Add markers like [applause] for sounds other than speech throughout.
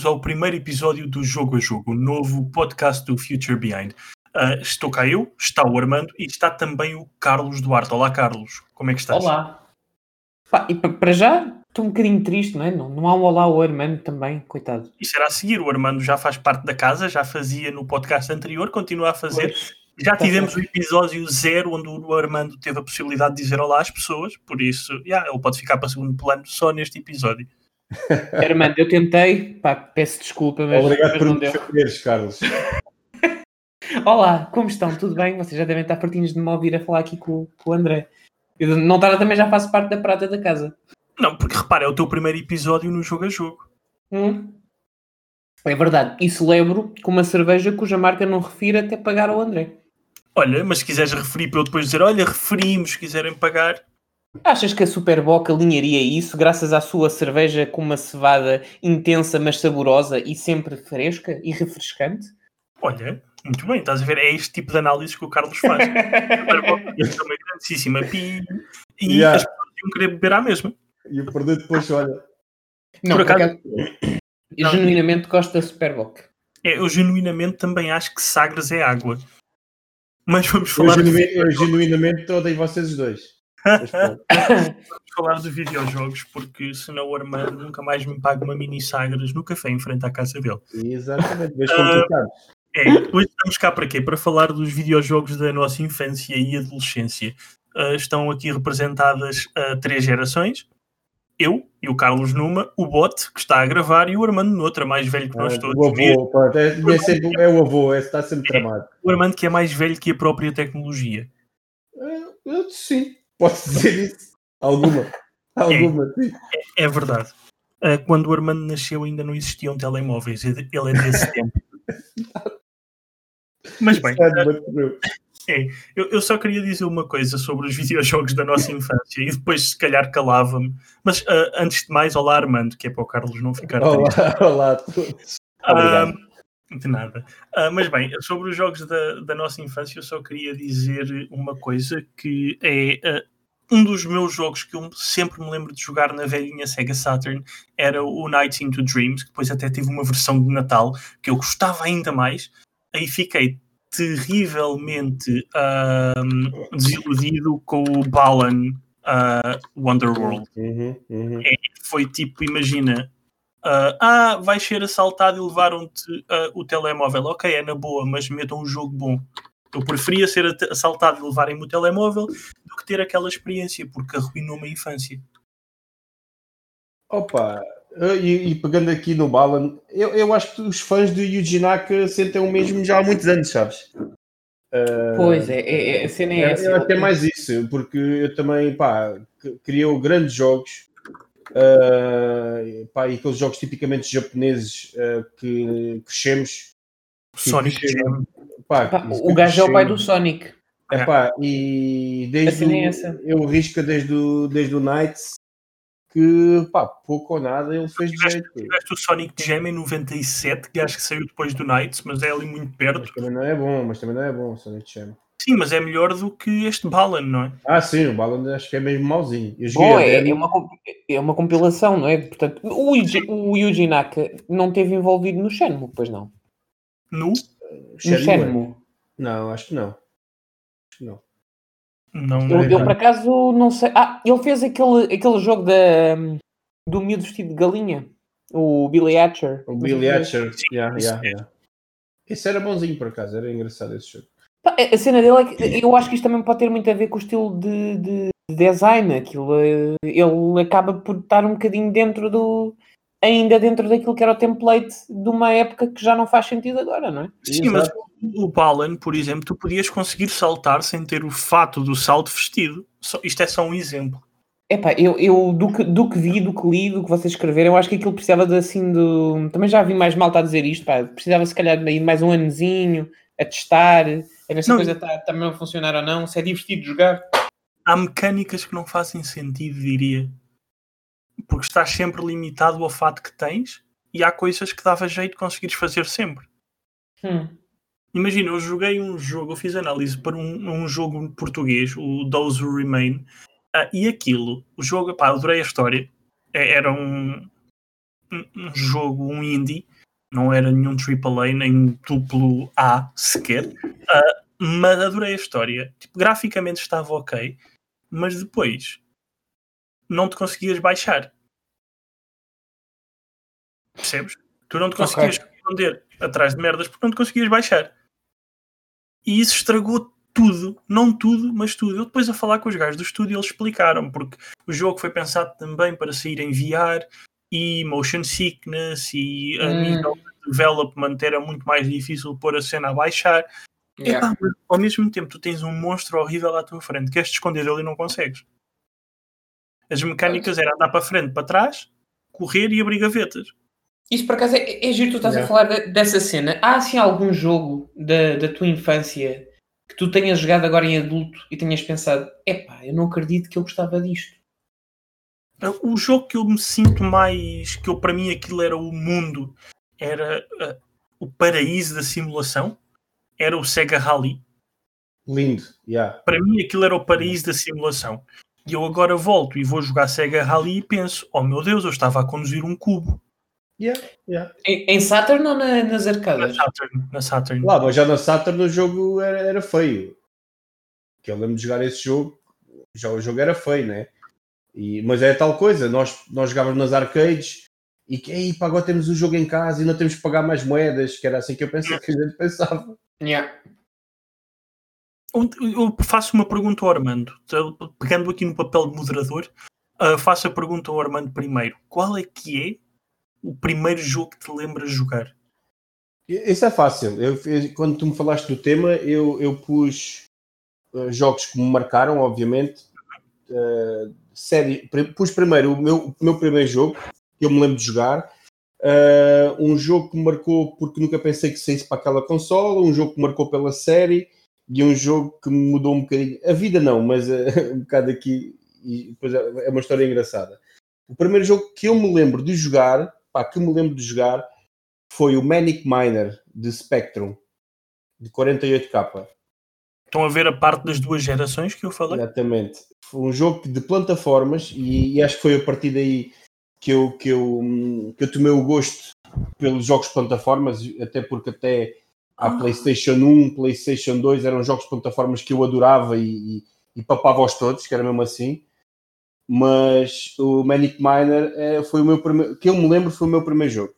bem-vindos ao primeiro episódio do Jogo a Jogo, o novo podcast do Future Behind. Uh, estou cá eu, está o Armando e está também o Carlos Duarte. Olá, Carlos, como é que estás? Olá. Pá, e para já estou um bocadinho triste, não é? Não, não há um olá ao Armando também, coitado. Isso era a seguir, o Armando já faz parte da casa, já fazia no podcast anterior, continua a fazer. Pois, já tivemos o episódio zero, onde o Armando teve a possibilidade de dizer olá às pessoas, por isso, yeah, ele pode ficar para segundo plano só neste episódio. Armando, eu tentei, pá, peço desculpa, mas. Obrigado por me defenderes, Carlos. Olá, como estão? Tudo bem? Vocês já devem estar partinhos de me ouvir a falar aqui com, com o André. Eu, não estar também já faço parte da prata da casa. Não, porque repara, é o teu primeiro episódio no jogo a jogo. Hum. É verdade. E celebro com uma cerveja cuja marca não refira até pagar ao André. Olha, mas se quiseres referir para eu depois dizer, olha, referimos, se quiserem pagar. Achas que a Superboc alinharia isso graças à sua cerveja com uma cevada intensa, mas saborosa e sempre fresca e refrescante? Olha, muito bem, estás a ver? É este tipo de análise que o Carlos faz. [laughs] Superboc é uma grandíssima pi e yeah. as pessoas iam querer beber à mesma. E eu perder depois, olha. Não, por acaso, eu genuinamente gosto da Superboc. É, eu genuinamente também acho que Sagres é água. Mas vamos falar. Eu, genuinamente, eu genuinamente odeio vocês dois. [laughs] Vamos falar de videojogos, porque senão o Armando nunca mais me paga uma mini Sagres no café em frente à casa dele. Exatamente, mas complicado. Uh, é, hoje estamos cá para quê? Para falar dos videojogos da nossa infância e adolescência. Uh, estão aqui representadas uh, três gerações. Eu e o Carlos numa, o Bot, que está a gravar, e o Armando noutra, mais velho que nós todos. O avô, pronto, é, é, sempre, é, o avô, é, está sempre é, tramado. O Armando que é mais velho que a própria tecnologia. Eu, sim, Posso dizer isso? Alguma. Alguma, é, sim. É, é verdade. Uh, quando o Armando nasceu ainda não existiam telemóveis. Ele é desse [laughs] tempo. Mas bem. É, eu, eu, só queria dizer uma coisa sobre os videojogos da nossa infância e depois se calhar calava-me. Mas uh, antes de mais, olá Armando, que é para o Carlos não ficar Olá, olá a todos. Uh, de nada. Uh, mas bem, sobre os jogos da, da nossa infância, eu só queria dizer uma coisa que é um dos meus jogos que eu sempre me lembro de jogar na velhinha Sega Saturn era o Nights into Dreams, que depois até teve uma versão de Natal que eu gostava ainda mais. Aí fiquei terrivelmente uh, desiludido com o Balan uh, Wonderworld. Uhum, uhum. É, foi tipo, imagina, uh, ah, vais ser assaltado e levaram-te o telemóvel. Ok, é na boa, mas metam um jogo bom. Eu preferia ser assaltado e levarem-me o telemóvel do que ter aquela experiência, porque arruinou-me a infância. Opa, e, e, pegando aqui no Balan, eu, eu acho que os fãs do Yuji Naka sentem o mesmo já há muitos anos, sabes? Uh, pois é, é, é, a cena é, é essa. Eu acho que é mais isso, porque eu também, pá, criou grandes jogos, uh, pá, e aqueles jogos tipicamente japoneses uh, que crescemos. Sonic Jam. Pá, pá, o gajo é o pai do Sonic. Epá, e desde o, eu risco desde o, desde o Nights que pá, pouco ou nada ele fez de jeito. Tiveste o Sonic Jam em 97, que acho que saiu depois do Nights, mas é ali muito perto. Mas também não é bom, mas também não é bom o Sonic Jam. Sim, mas é melhor do que este Balan, não é? Ah, sim, o Balan acho que é mesmo mauzinho. Bom, é, é, uma, é uma compilação, não é? Portanto, o, Yuji, o Yuji Naka não teve envolvido no Shenmue, pois não? No? No Shenmue. Não, acho que não. Acho que não. Não, eu, eu, por acaso não sei. Ah, ele fez aquele, aquele jogo da, do miúdo vestido de galinha, o Billy Hatcher. O Billy Hatcher, yeah, yeah, yeah. Esse era bonzinho por acaso, era engraçado esse jogo. A cena dele é que eu acho que isto também pode ter muito a ver com o estilo de, de design. Aquilo, eh, ele acaba por estar um bocadinho dentro do. ainda dentro daquilo que era o template de uma época que já não faz sentido agora, não é? Sim, Exato. mas o Balan, por exemplo, tu podias conseguir saltar sem ter o fato do salto vestido. isto é só um exemplo. Epá, eu, eu do, que, do que vi, do que li, do que vocês escreveram, eu acho que aquilo precisava de assim do. Também já vi mais malta a dizer isto, pá. Precisava se calhar de mais um anozinho a testar, a ver se a coisa está tá mesmo a funcionar ou não, se é divertido jogar. Há mecânicas que não fazem sentido, diria. Porque estás sempre limitado ao fato que tens e há coisas que dava jeito de conseguires fazer sempre. Hum. Imagina, eu joguei um jogo, eu fiz análise para um, um jogo português, o Those Who Remain, uh, e aquilo, o jogo, pá, adorei a história. É, era um. um, um jogo, um indie, não era nenhum AAA, nem duplo A sequer, uh, mas adorei a história. Tipo, graficamente estava ok, mas depois não te conseguias baixar. Percebes? Tu não te conseguias okay. esconder atrás de merdas porque não te conseguias baixar. E isso estragou tudo, não tudo, mas tudo. Eu depois a falar com os gajos do estúdio eles explicaram, porque o jogo foi pensado também para sair em VR e motion sickness e a hum. nível de development era muito mais difícil pôr a cena a baixar. Yeah. mas ao mesmo tempo tu tens um monstro horrível à tua frente, queres te esconder dele e não consegues. As mecânicas eram andar para frente, para trás, correr e abrir gavetas. Isso por acaso é, é giro, tu estás yeah. a falar dessa cena. Há assim algum jogo da, da tua infância que tu tenhas jogado agora em adulto e tenhas pensado, epá, eu não acredito que eu gostava disto? O jogo que eu me sinto mais, que eu, para mim aquilo era o mundo, era uh, o paraíso da simulação, era o Sega Rally. Lindo, yeah. Para mim aquilo era o paraíso da simulação. E eu agora volto e vou jogar Sega Rally e penso, oh meu Deus, eu estava a conduzir um cubo. Yeah, yeah. Em, em Saturn ou na, nas arcadas? Na Saturn. Na Saturn. Lá, mas já na Saturn o jogo era, era feio. Que eu lembro de jogar esse jogo, já o jogo era feio, né? E, mas é tal coisa, nós, nós jogávamos nas arcades e que aí agora temos o jogo em casa e não temos que pagar mais moedas, que era assim que eu pensava, [laughs] que a gente pensava. Yeah. Eu faço uma pergunta ao Armando, pegando aqui no papel de moderador, uh, faço a pergunta ao Armando primeiro. Qual é que é o primeiro jogo que te lembras jogar? Isso é fácil. Eu, quando tu me falaste do tema, eu, eu pus uh, jogos que me marcaram, obviamente. Uh, série, pus primeiro o meu, o meu primeiro jogo, que eu me lembro de jogar. Uh, um jogo que me marcou porque nunca pensei que saísse para aquela consola, um jogo que me marcou pela série e um jogo que me mudou um bocadinho. A vida não, mas uh, [laughs] um bocado aqui. E depois é, é uma história engraçada. O primeiro jogo que eu me lembro de jogar pá, que me lembro de jogar foi o Manic Miner de Spectrum de 48k. Estão a ver a parte das duas gerações que eu falei? Exatamente. Foi um jogo de plataformas e, e acho que foi a partir daí que eu, que, eu, que eu tomei o gosto pelos jogos de plataformas, até porque até a ah. PlayStation 1, PlayStation 2 eram jogos de plataformas que eu adorava e, e, e papava-os todos, que era mesmo assim mas o Manic Miner é, foi o meu primeiro, que eu me lembro foi o meu primeiro jogo.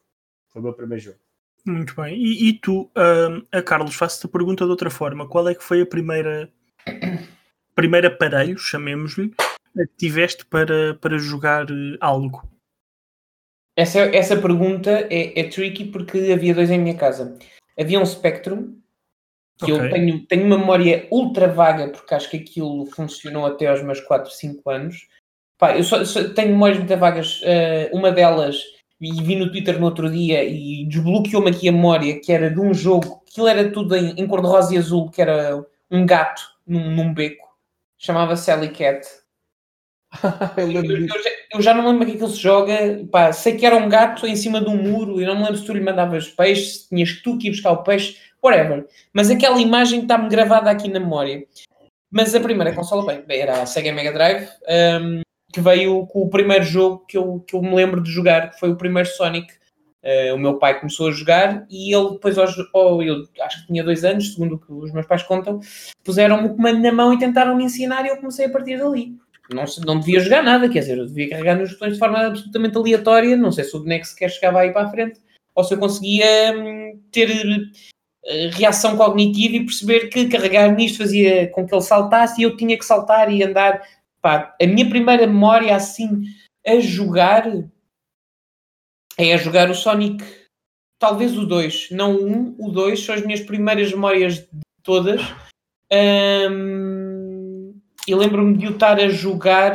Foi o meu primeiro jogo. Muito bem. E, e tu, uh, a Carlos, faço-te a pergunta de outra forma. Qual é que foi a primeira [clears throat] primeiro aparelho, chamemos-lhe, que tiveste para, para jogar eh, algo? Essa, essa pergunta é, é tricky porque havia dois em minha casa. Havia um Spectrum, que okay. eu tenho, tenho memória ultra vaga, porque acho que aquilo funcionou até aos meus 4, 5 anos. Pá, eu só, só tenho memórias muito vagas. Uh, uma delas, e vi no Twitter no outro dia, e desbloqueou-me aqui a memória, que era de um jogo, aquilo era tudo em, em cor-de-rosa e azul, que era um gato num, num beco. Chamava Sally Cat. [laughs] eu, eu, já, eu, já, não lembro aqui que ele se joga. Pá, sei que era um gato em cima de um muro e não me lembro se tu lhe mandavas peixe, se tinhas tu que ir buscar o peixe, whatever. Mas aquela imagem está-me gravada aqui na memória. Mas a primeira consola, bem, era a Sega Mega Drive. Um, que veio com o primeiro jogo que eu, que eu me lembro de jogar, que foi o primeiro Sonic. Uh, o meu pai começou a jogar e ele depois, oh, eu acho que tinha dois anos, segundo o que os meus pais contam, puseram-me o comando na mão e tentaram-me ensinar e eu comecei a partir dali. Não, não devia jogar nada, quer dizer, eu devia carregar nos botões de forma absolutamente aleatória, não sei se o boneco sequer chegava aí para a frente, ou se eu conseguia hum, ter uh, reação cognitiva e perceber que carregar nisto fazia com que ele saltasse e eu tinha que saltar e andar Pá, a minha primeira memória assim a jogar é a jogar o Sonic, talvez o 2, não o 1, o 2 são as minhas primeiras memórias de todas. Um, e lembro-me de o estar a jogar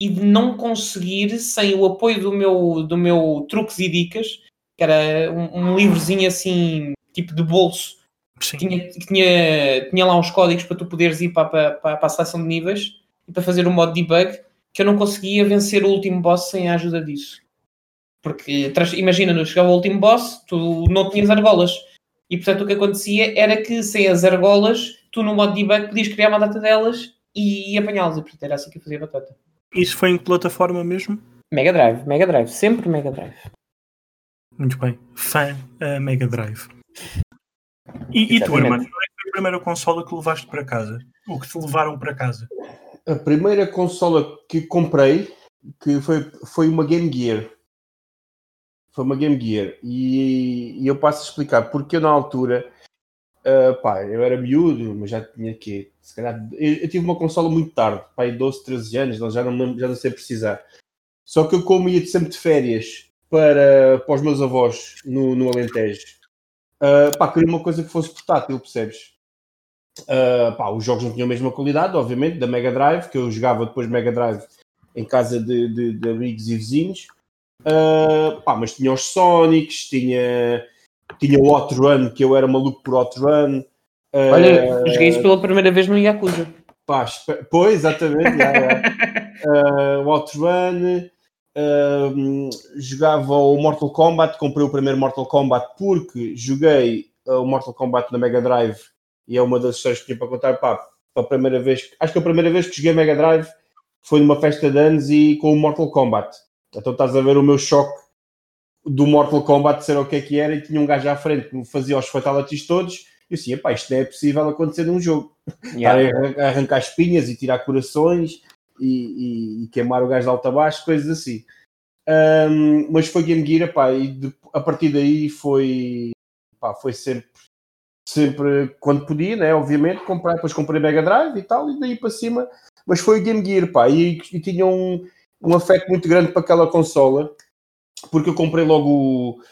e de não conseguir, sem o apoio do meu, do meu truques e dicas, que era um, um livrozinho assim, tipo de bolso, que tinha, que tinha, tinha lá uns códigos para tu poderes ir para, para, para a seleção de níveis e para fazer o modo debug que eu não conseguia vencer o último boss sem a ajuda disso. Porque imagina, no chegava o último boss, tu não tinhas argolas. E portanto o que acontecia era que sem as argolas, tu no modo debug podias criar uma data delas e, e apanhá-las. E portanto era assim que eu fazia batata. Isso foi em que plataforma mesmo? Mega Drive, Mega Drive, sempre Mega Drive. Muito bem. Fã uh, Mega Drive. E, e tu, irmão, qual é foi a primeira consola que levaste para casa? Ou que te levaram para casa? A primeira consola que comprei que foi, foi uma Game Gear. Foi uma Game Gear. E, e eu passo a explicar porque eu, na altura, uh, pá, eu era miúdo, mas já tinha que se calhar, eu, eu, tive uma consola muito tarde, pai, 12, 13 anos, já não, já não sei precisar. Só que eu, como ia sempre de férias para, para os meus avós no, no Alentejo, uh, pá, queria uma coisa que fosse portátil, percebes? Uh, pá, os jogos não tinham a mesma qualidade, obviamente, da Mega Drive, que eu jogava depois Mega Drive em casa de, de, de amigos e vizinhos. Uh, pá, mas tinha os Sonics, tinha, tinha o Hot Run, que eu era maluco por Hot Run. Uh, Olha, joguei isso pela primeira vez no Yakuza. Pá, pois, exatamente. Uh, [laughs] o Hot Run. Jogava o Mortal Kombat, comprei o primeiro Mortal Kombat porque joguei o Mortal Kombat na Mega Drive e é uma das histórias que tinha para contar. Pá, a primeira vez, acho que a primeira vez que joguei Mega Drive foi numa festa de anos e com o Mortal Kombat. Então estás a ver o meu choque do Mortal Kombat ser o que é que era e tinha um gajo à frente que me fazia os fatalities todos. E eu assim, epá, isto não é possível acontecer num jogo. Yeah. Estar a arrancar espinhas e tirar corações e, e, e, queimar o gajo de alta baixo, coisas assim. Um, mas foi Game Gear, epá, e de, a partir daí foi, epá, foi sempre, sempre quando podia, né? Obviamente, comprar, depois comprei Mega Drive e tal, e daí para cima mas foi o Game Gear, pá, e, e tinha um, um afeto muito grande para aquela consola, porque eu comprei logo,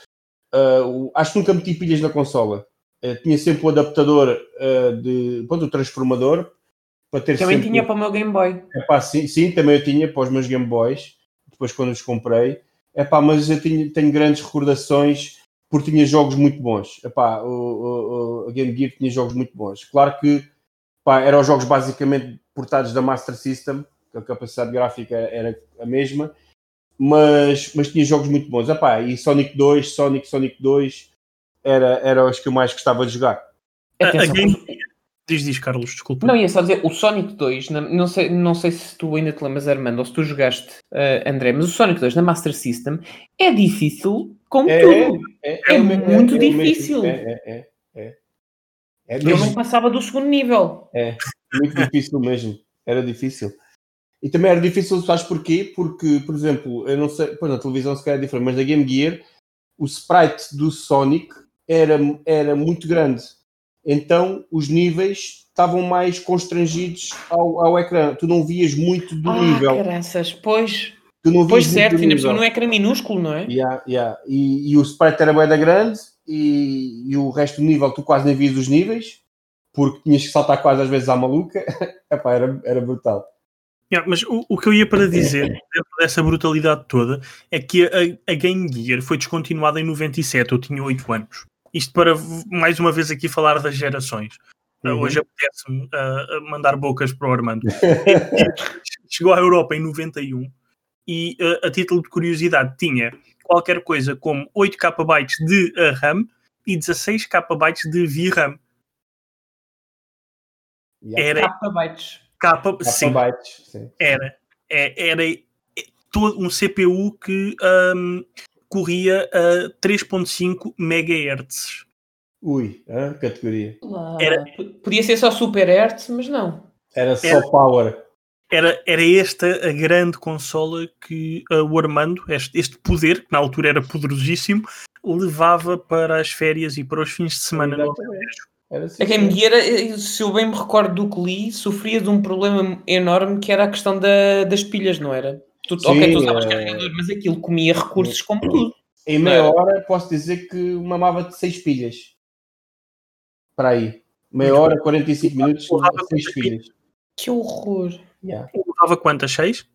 uh, o, acho que nunca meti pilhas na consola, uh, tinha sempre o adaptador uh, de, pronto, o transformador, para ter Também sempre... tinha para o meu Game Boy. É pá, sim, sim, também eu tinha para os meus Game Boys, depois quando os comprei, é pá, mas eu tinha, tenho grandes recordações porque tinha jogos muito bons. Epá, o, o, o, a Game Gear tinha jogos muito bons. Claro que pá, eram jogos basicamente portados da Master System, a capacidade gráfica era a mesma, mas, mas tinha jogos muito bons. Epá, e Sonic 2, Sonic, Sonic 2 era, era os que eu mais gostava de jogar. Atenção, game... Diz, diz, Carlos, desculpa. Não, ia só dizer, o Sonic 2, não sei, não sei se tu ainda te lembras, Armando, ou se tu jogaste, uh, André, mas o Sonic 2 na Master System é difícil como é, tudo. É, é, é muito difícil. É, é, é. é eu não passava do segundo nível. É. Muito difícil mesmo. Era difícil. E também era difícil, sabes porquê? Porque, por exemplo, eu não sei, pois na televisão se calhar é diferente, mas na Game Gear o sprite do Sonic era, era muito grande. Então os níveis estavam mais constrangidos ao, ao ecrã. Tu não vias muito do ah, nível. Graças, pois. Tu não pois certo, ainda por é ecrã minúsculo, não é? Yeah, yeah. E, e o sprite era bem da grande e, e o resto do nível tu quase nem vias os níveis porque tinhas que saltar quase às vezes à maluca, [laughs] Epá, era, era brutal. Yeah, mas o, o, que eu ia para dizer, dentro dessa brutalidade toda, é que a, a, Game Gear foi descontinuada em 97, eu tinha 8 anos. Isto para, mais uma vez, aqui falar das gerações. Uh, uhum. Hoje apetece-me uh, mandar bocas para o Armando. [laughs] Chegou à Europa em 91 e, uh, a título de curiosidade, tinha qualquer coisa como 8 KB de RAM e 16 KB de VRAM. Era bytes. Capa, sim, bytes, sim. Era. É, era todo um CPU que um, corria a 3.5 MHz. Ui, a categoria. Era, Podia ser só Super Hertz, mas não. Era só era, Power. Era, era esta a grande consola que uh, o Armando, este, este poder, que na altura era poderosíssimo, levava para as férias e para os fins de semana no Assim, a Game Gear, eh, se eu bem me recordo do que li, sofria de um problema enorme que era a questão da, das pilhas, não era? Tu, Sim, ok, tu usavas é... carregador, mas aquilo comia recursos como tudo. Em meia hora posso dizer que mamava de 6 pilhas. Para aí. Meia hora, 45 minutos, 6 pilhas. Que horror. Yeah. Levava quantas? 6?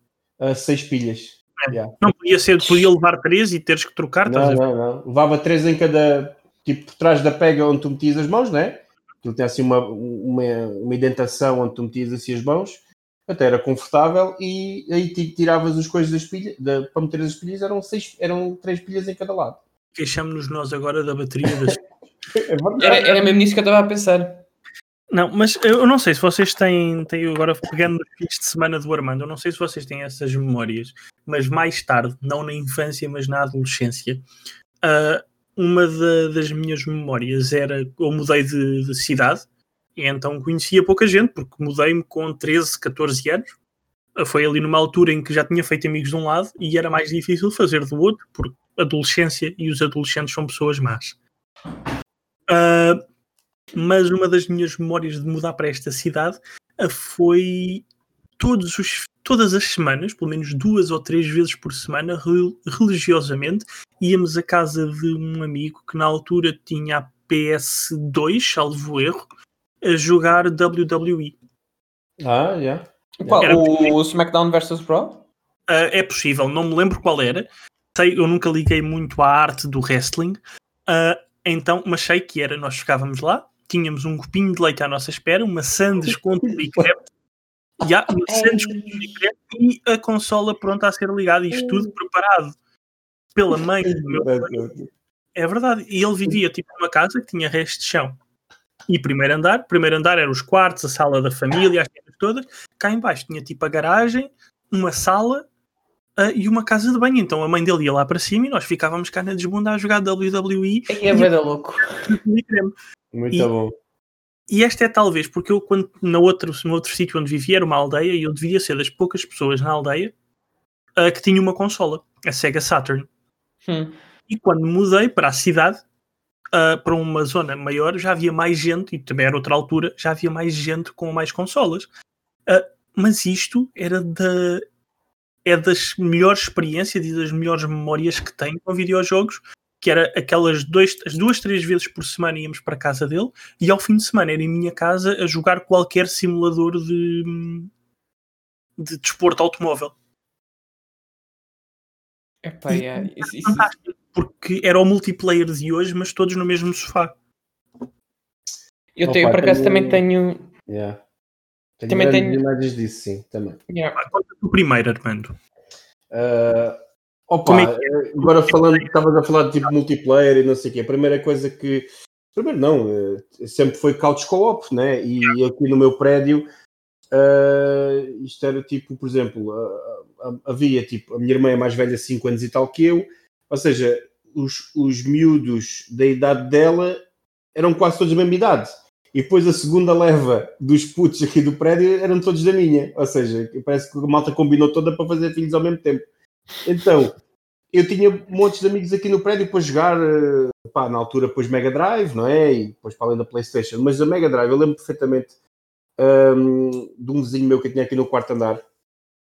6 uh, pilhas. É. Yeah. Não podia ser, podia levar 3 e teres que trocar? Não, não, não. Levava 3 em cada, tipo por trás da pega onde tu metias as mãos, né? Aquilo tem assim uma, uma, uma indentação onde tu metias assim as mãos, até era confortável e aí tiravas as coisas das pilhas, da, para meter as pilhas eram, seis, eram três pilhas em cada lado. Queixamos-nos nós agora da bateria das... [laughs] é era, era mesmo nisso que eu estava a pensar. Não, mas eu não sei se vocês têm, têm agora pegando fins de semana do Armando, eu não sei se vocês têm essas memórias, mas mais tarde, não na infância, mas na adolescência, uh, uma das minhas memórias era eu mudei de, de cidade e então conhecia pouca gente, porque mudei-me com 13, 14 anos. Uh, foi ali numa altura em que já tinha feito amigos de um lado e era mais difícil fazer do outro, porque adolescência e os adolescentes são pessoas más. Uh, mas uma das minhas memórias de mudar para esta cidade foi todos os, todas as semanas, pelo menos duas ou três vezes por semana, religiosamente, íamos à casa de um amigo que na altura tinha a PS2, salvo erro, a jogar WWE. Ah, já. Yeah. Qual, o, o SmackDown vs Raw? Uh, é possível, não me lembro qual era. Sei, eu nunca liguei muito à arte do wrestling. Uh, então, mas sei que era, nós ficávamos lá, tínhamos um copinho de leite à nossa espera, uma sandes com e crepe, yeah, uma sandes com e e a consola pronta a ser ligada, isto tudo preparado pela mãe do meu pai. É verdade. E ele vivia tipo numa casa que tinha resto de chão. E primeiro andar, primeiro andar eram os quartos, a sala da família, as coisas todas. Cá embaixo tinha tipo a garagem, uma sala uh, e uma casa de banho. Então a mãe dele ia lá para cima e nós ficávamos cá na desbunda a jogar WWE. É, é bem louco. Muito e, bom. E esta é talvez porque eu, quando no outro, no outro sítio onde vivia, era uma aldeia, e eu devia ser das poucas pessoas na aldeia uh, que tinha uma consola, a Sega Saturn. Hum. E quando mudei para a cidade, uh, para uma zona maior, já havia mais gente, e também era outra altura, já havia mais gente com mais consolas. Uh, mas isto era da, é das melhores experiências e das melhores memórias que tenho com videojogos, que era aquelas dois, as duas, três vezes por semana íamos para a casa dele e ao fim de semana era em minha casa a jogar qualquer simulador de, de desporto automóvel. Epá, é, isso, isso, porque era o multiplayer de hoje, mas todos no mesmo sofá. Eu, tenho, por acaso, também tenho. Yeah. tenho também tenho imagens disso, sim, também. Yeah. Conta o primeiro, Armando. Uh, Opa, é que... É? agora falando, estavas a falar de tipo multiplayer e não sei o quê. A primeira coisa que. Primeiro, não, eh, sempre foi couch co-op, né? E aqui no meu prédio, uh, isto era tipo, por exemplo, uh, havia tipo, a minha irmã é mais velha, 5 anos e tal que eu, ou seja, os, os miúdos da idade dela eram quase todos da mesma idade. E depois a segunda leva dos putos aqui do prédio eram todos da minha. Ou seja, parece que a malta combinou toda para fazer filhos ao mesmo tempo. Então, eu tinha montes de amigos aqui no prédio para jogar, eh, pá, na altura depois Mega Drive, não é? E depois para além da Playstation. Mas a Mega Drive, eu lembro perfeitamente um, de um vizinho meu que eu tinha aqui no quarto andar.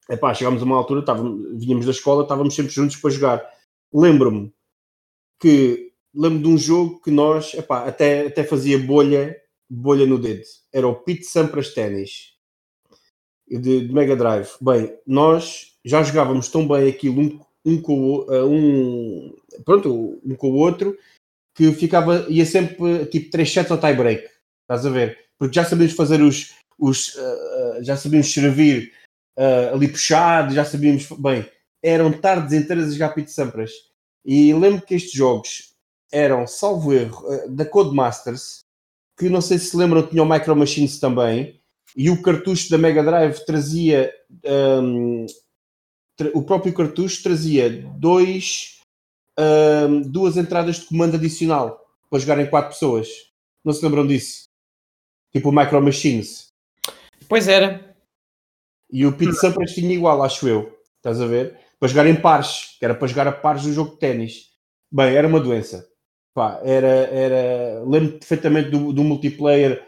Epá, chegámos a uma altura, estávamos, vínhamos da escola, estávamos sempre juntos para jogar. Lembro-me que, lembro de um jogo que nós, epá, até, até fazia bolha, bolha no dedo. Era o Pete Sampras Tennis. De, de Mega Drive. Bem, nós já jogávamos tão bem aquilo um, um com uh, um, pronto, um com o outro que ficava, ia sempre tipo 3 sets ao tie break. Estás a ver? Porque já sabíamos fazer os, os uh, já sabíamos servir uh, ali puxado, já sabíamos bem. Eram tardes inteiras a jogar Pete Sampras. E lembro que estes jogos eram, salvo erro, da Codemasters, que não sei se se lembram, tinham Micro Machines também, e o cartucho da Mega Drive trazia um, o próprio cartucho trazia dois, um, duas entradas de comando adicional para jogarem quatro pessoas. Não se lembram disso? Tipo o Micro Machines. Pois era. E o Pete Sampras tinha igual, acho eu. Estás a ver? Para jogar em pares, que era para jogar a pares do jogo de ténis. Bem, era uma doença. Pá, era, era... Lembro perfeitamente do, do multiplayer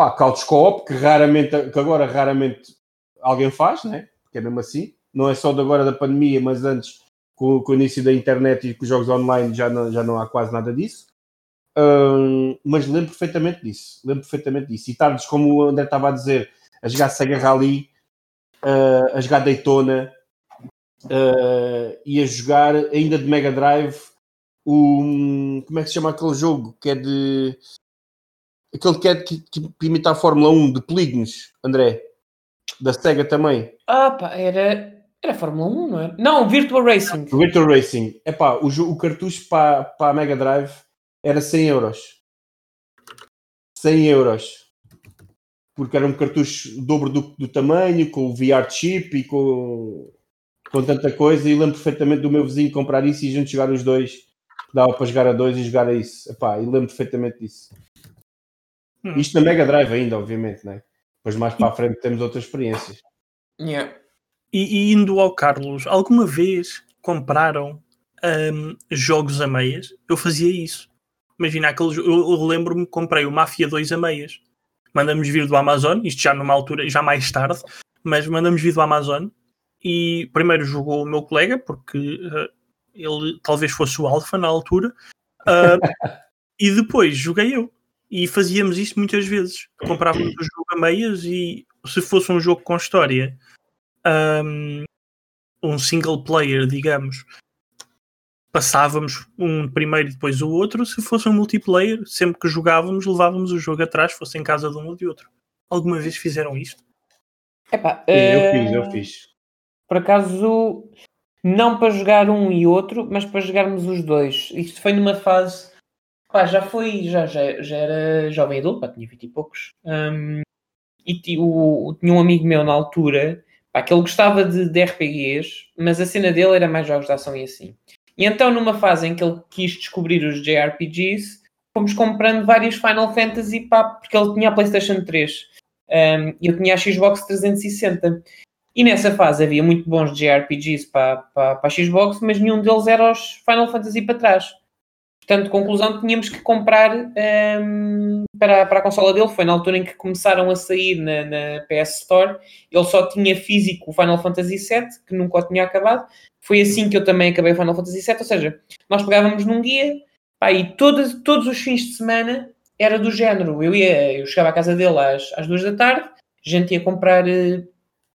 pá, Couch Co-op, que raramente, que agora raramente alguém faz, né? Porque é mesmo assim não é só de agora da pandemia, mas antes, com, com o início da internet e com os jogos online, já não, já não há quase nada disso. Mas lembro perfeitamente disso. Lembro perfeitamente disso. E tardes, como o André estava a dizer, a jogar Sega Rally, uh, a jogar Daytona uh, e a jogar ainda de Mega Drive o. Como é que se chama aquele jogo que é de. Aquele que é que, que imita a Fórmula 1 de polígonos, André, da Sega também. Ah, pá, era. Era Fórmula 1, não é? Não, Virtual Racing. Virtual Racing. Epá, o, o cartucho para, para a Mega Drive era 100 euros. 100 euros. Porque era um cartucho dobro do, do tamanho, com o VR chip e com, com tanta coisa. E lembro perfeitamente do meu vizinho comprar isso e a gente jogar os dois dava para jogar a dois e jogar a isso. Epá, e lembro perfeitamente disso. Hum. Isto na Mega Drive ainda, obviamente, né? Depois mais para a frente temos outras experiências. Yeah. E, e indo ao Carlos, alguma vez compraram hum, jogos a meias? Eu fazia isso. Imagina aqueles. Eu, eu lembro-me que comprei o Mafia 2 a meias. Mandamos vir do Amazon, isto já numa altura, já mais tarde, mas mandamos vir do Amazon. E primeiro jogou o meu colega, porque uh, ele talvez fosse o Alpha na altura. Uh, [laughs] e depois joguei eu. E fazíamos isto muitas vezes. Comprávamos o jogo a meias e se fosse um jogo com história, um, um single player, digamos, passávamos um primeiro e depois o outro. Se fosse um multiplayer, sempre que jogávamos, levávamos o jogo atrás, fosse em casa de um ou de outro. Alguma vez fizeram isto? Epá, eu fiz, eu fiz. Por acaso, não para jogar um e outro, mas para jogarmos os dois. Isto foi numa fase. Pá, já foi, já, já, já era jovem adulto, pá, tinha 20 e poucos. Hum, e tinha um amigo meu na altura, pá, que ele gostava de, de RPGs, mas a cena dele era mais jogos de ação e assim. E então, numa fase em que ele quis descobrir os JRPGs, fomos comprando vários Final Fantasy, pá, porque ele tinha a PlayStation 3 um, e eu tinha a Xbox 360. E nessa fase havia muito bons JRPGs para, para, para a Xbox, mas nenhum deles era os Final Fantasy para trás. Portanto, conclusão, tínhamos que comprar um, para, para a consola dele. Foi na altura em que começaram a sair na, na PS Store. Ele só tinha físico o Final Fantasy VII, que nunca o tinha acabado. Foi assim que eu também acabei o Final Fantasy VII. Ou seja, nós pegávamos num guia pá, e todos, todos os fins de semana era do género. Eu ia, eu chegava à casa dele às, às duas da tarde, a gente ia comprar.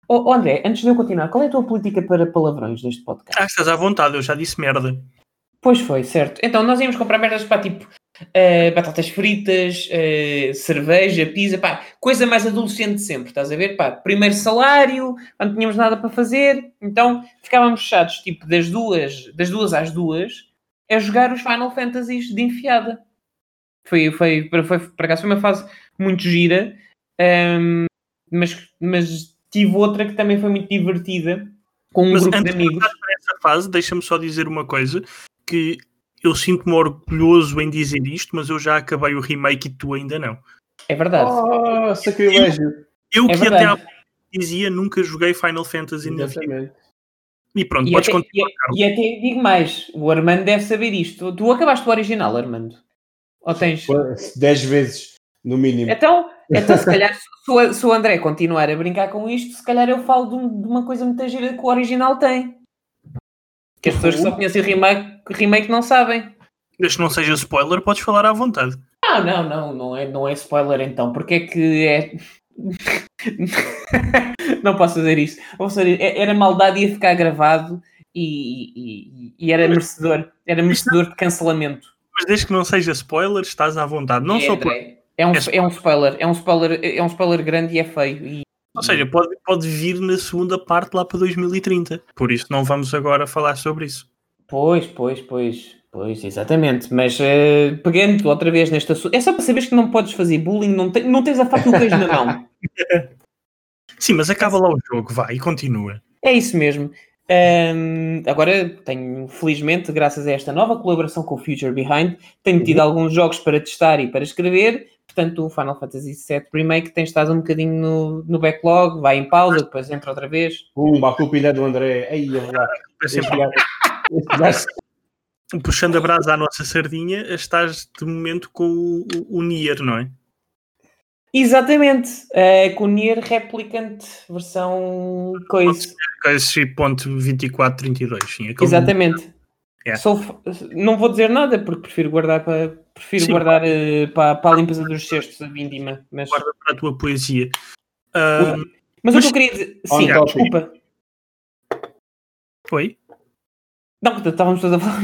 Oh, oh, André, antes de eu continuar, qual é a tua política para palavrões deste podcast? Ah, estás à vontade, eu já disse merda. Pois foi, certo. Então nós íamos comprar merdas para tipo eh, batatas fritas, eh, cerveja, pizza, pá, coisa mais adolescente de sempre, estás a ver? Pá, primeiro salário, não tínhamos nada para fazer, então ficávamos fechados tipo das duas, das duas às duas a jogar os Final Fantasies de enfiada. Foi, foi, foi, foi, por acaso foi uma fase muito gira, ehm, mas, mas tive outra que também foi muito divertida com um Mas grupo de antes de amigos. para essa fase, deixa-me só dizer uma coisa: que eu sinto-me orgulhoso em dizer isto, mas eu já acabei o remake e tu ainda não. É verdade. Oh, sacrilégio. Eu É que até verdade. há pouco dizia nunca joguei Final Fantasy na vida. E pronto, E podes até, continuar, e- Carlos. e até digo mais, o Armando deve saber isto. Tu acabaste o original, Armando? Ou tens? 10 vezes, no mínimo. Então, então se calhar, se o, André continuar a brincar com isto, se calhar eu falo de, de uma coisa muito gira que o original tem. Que as pessoas que só conhecem remake, remake não sabem. Desde que não seja spoiler, podes falar à vontade. Não, não, não, não é, não é spoiler então. Porque é que é. [laughs] não posso fazer isto. Seja, é- era maldade ia ficar gravado e, e- e era merecedor, era merecedor de cancelamento. Mas desde que não seja spoiler, estás à vontade. Não É, só por. É, um, é um spoiler, é um spoiler, é um spoiler grande e é feio. E, Ou seja, pode, pode vir na segunda parte lá para 2030. Por isso não vamos agora falar sobre isso. Pois, pois, pois, pois, exatamente. Mas eh, pegando outra vez neste assunto, é só para saberes que não podes fazer bullying, não, te- não tens a faca e o queijo na mão. [laughs] Sim, mas acaba lá o jogo, vai, e continua. É isso mesmo. Ahm, agora tenho, felizmente, graças a esta nova colaboração com o Future Behind, tenho tido alguns jogos para testar e para escrever. Portanto, o Final Fantasy VII Remake tem estado um bocadinho no, no backlog, vai em pausa, depois entra outra vez. Pumba, a culpa ainda é do André. É verdade. É puxando a brasa à nossa sardinha, estás de momento com o, o, o Nier, não é? Exatamente, eh, com o Nier Replicant, versão coisa. Esse ponto 2432, sim. aquele- Exatamente. É. Sou não vou dizer nada porque prefiro guardar para prefiro Sim. guardar eh, para, para a limpeza dos cestos a vindima. Mas, Guarda para a tua poesia. Ah, mas, mas- o que eu queria dizer. On Sim, topic. desculpa. Oi? Não, portanto, estávamos todos a falar.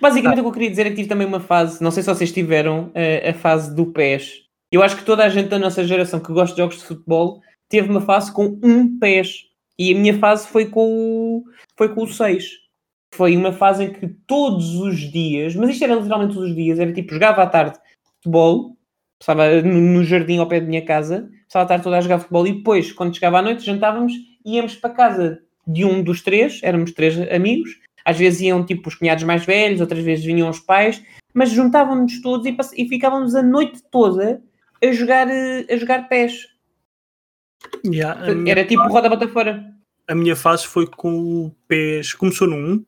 Basicamente, o que eu queria dizer é que tive também uma fase, não sei se vocês tiveram, eh, a fase do PES. Eu acho que toda a gente da nossa geração que gosta de jogos de futebol teve uma fase com um PES. E a minha fase foi com o, foi com o 6. Foi uma fase em que todos os dias, mas isto era literalmente todos os dias, era tipo, jogava à tarde futebol, estava no, jardim ao pé da minha casa, estava à tarde toda a jogar futebol e depois, quando chegava à noite, jantávamos, íamos para casa de um dos três, éramos três amigos, Às vezes iam tipo os cunhados mais velhos, outras vezes vinham os pais, mas juntavam-nos todos e, e ficávamos a noite toda a jogar, a jogar pés. Yeah, Era tipo roda bota fora. a minha fase foi com o PES. Começou no 1,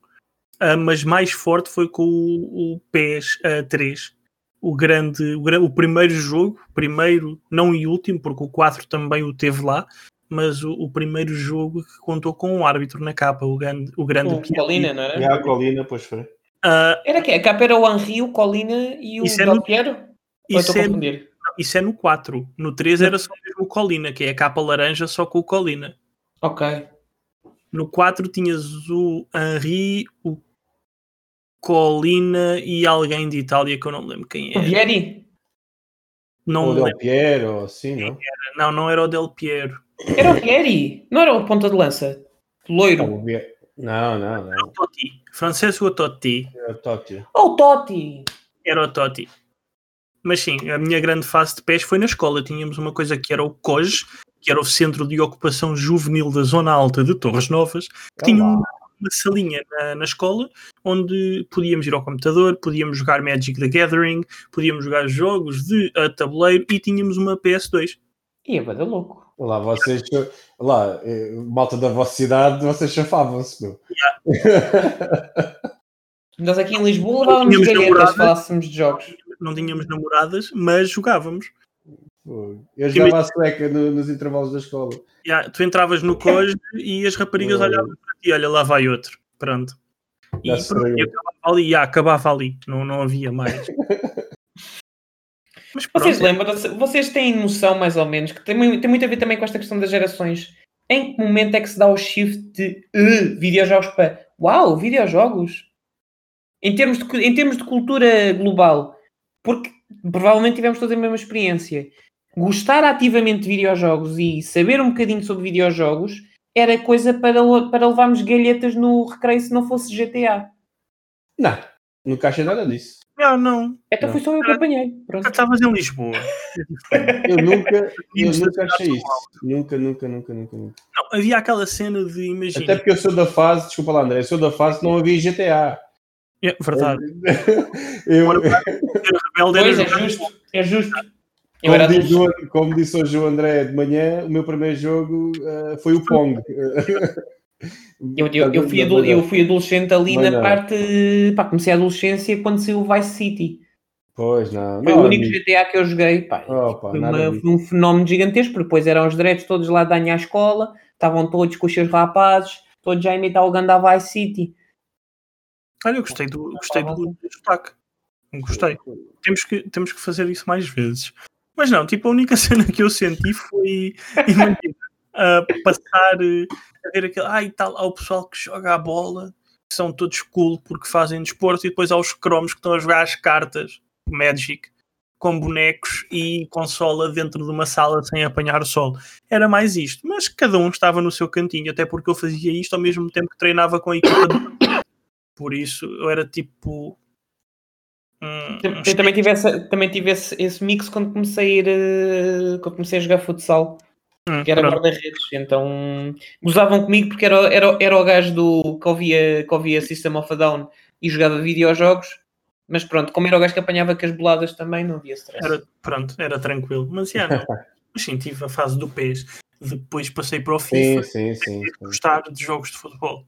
ah, mas mais forte foi com o, o PES ah, 3. O grande, o, o primeiro jogo, primeiro, não e último, porque o 4 também o teve lá, mas o, o primeiro jogo que contou com um árbitro na capa, o grande, o grande O Piatti. Colina, não era? A Colina, pois foi. Ah, Era que A capa era o Henri, o Colina e o Del Piero? Isso, é? Isso é no 4. No 3 era só mesmo o Colina, que é a capa laranja só com o Colina. Ok. No 4 tinhas o Henri, o Colina e alguém de Itália que eu não me lembro quem O é. Vieri? Não, me Del. Piero, assim, não? não, não era o Del Piero. Era o Vieri? Não era o ponta de lança? Loiro? Não, o não, não. Era o Totti. Francesco Totti. É o Totti. Oh, o Totti! Era o Totti. Mas sim, a minha grande fase de pés foi na escola. Tínhamos uma coisa que era o COJ, que era o Centro de Ocupação Juvenil da Zona Alta de Torres Novas, que tinha uma, uma salinha na, na escola onde podíamos ir ao computador, podíamos jogar Magic the Gathering, podíamos jogar jogos de a tabuleiro e tínhamos uma PS2. Ia, vai dar louco. Lá, vocês, lá, eh, malta da vossa cidade, vocês chafavam-se, meu. [laughs] Nós aqui em Lisboa levávamos galhetas falássemos de jogos. Não tínhamos namoradas, mas jogávamos. Eu jogava a sueca no- nos intervalos da escola. Ya, tu entravas no COJ e as raparigas Ué. olhavam para ti, olha, lá vai outro. Pronto. E, pronto, e acabava ali, ya, acabava ali. Não, não havia mais. [laughs] Mas Vocês pronto, lembram, vocês têm noção mais ou menos, que tem, tem muito a ver também com esta questão das gerações. Em que momento é que se dá o shift de uh, videojogos para uau, videojogos? Em termos, de, em termos de cultura global. Porque provavelmente tivemos toda a mesma experiência. Gostar ativamente de videojogos e saber um bocadinho sobre videojogos era coisa para, para levarmos galhetas no recreio se não fosse GTA. Não, nunca achei nada disso. não, não. Então Não. foi só eu que apanhei. Pronto. estavas em Lisboa. [laughs] Eu nunca, eu nunca achei isso. Nunca, nunca, nunca, nunca, nunca. Não, havia aquela cena de, imagina, Até porque eu sou da fase, desculpa lá, André, eu sou da fase que não havia GTA. é, verdade, [laughs] Eu, Ora, [laughs] rebelde Pois é justo, é justo. Como, diz adolescente. como disse hoje o André de manhã, o meu primeiro jogo eh, foi o Pong. [laughs] Eu, eu, eu, fui ado- eu fui adolescente ali Mas na não. parte. Pá, comecei a adolescência quando saiu o Vice City. Pois não. Foi não, o único amigo. GTA que eu joguei. Pá, Opa, foi, uma- foi um fenómeno gigantesco, porque depois eram os direitos todos lá da minha escola, estavam todos com os seus rapazes, todos já a imitar o Ganda Vice City. Olha, eu gostei do, gostei do, do destaque. Gostei. Temos que, temos que fazer isso mais vezes. Mas não, tipo, a única [laughs] cena que eu senti foi [laughs] a passar eh, a ver aquele. Ah, e tal, há o pessoal que joga a bola, que são todos cool porque fazem desporto, e depois há os cromos que estão a jogar as cartas Magic com bonecos e consola dentro de uma sala sem apanhar o sol. Era mais isto, mas cada um estava no seu cantinho, até porque eu fazia isto ao mesmo tempo que treinava com a equipa [coughs] por isso eu era tipo. Eu, eu também tive, essa- também tive esse, esse mix quando comecei a ir. eh, quando comecei a jogar futsal. Hum, que era guarda-redes, então gozavam comigo porque era, era, era o gajo do, que, ouvia, que ouvia System of a Down e jogava videojogos, mas pronto, como era o gajo que apanhava com as boladas também, não havia stress. Era, pronto, era tranquilo. Mas já não. [laughs] Sim, tive a fase do PES. Depois passei para o Sim, FIFA sim, sim. e sim. gostar de jogos de futebol.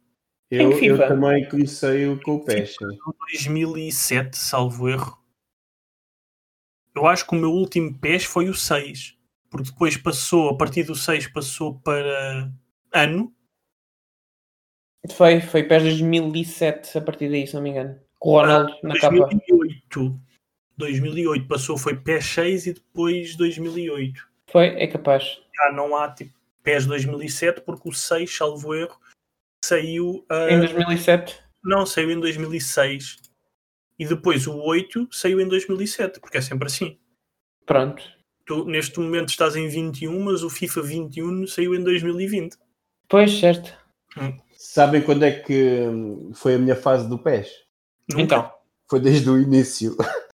Eu, eu também comecei o- com o PES. sim. Em 2007, salvo erro. Eu acho que o meu último PES foi o 6. Porque depois passou, a partir do 6 passou para ano. Foi, foi PES 2007 a partir daí, se não me engano. Com o Ronaldo na capa. 2008. 2008 passou, foi PES 6 e depois 2008. Foi, é capaz. já não há tipo PES 2007 porque o 6, salvo erro, saiu ah, Em 2007. não, saiu em 2006 e depois o 8 saiu em 2007 porque é sempre assim Pronto. tu neste momento estás em 21 mas o FIFA 21 saiu em 2020 Pois, certo. Sabem quando é que hum, foi a minha fase do PES? Nunca. Então. Foi desde o início. [laughs]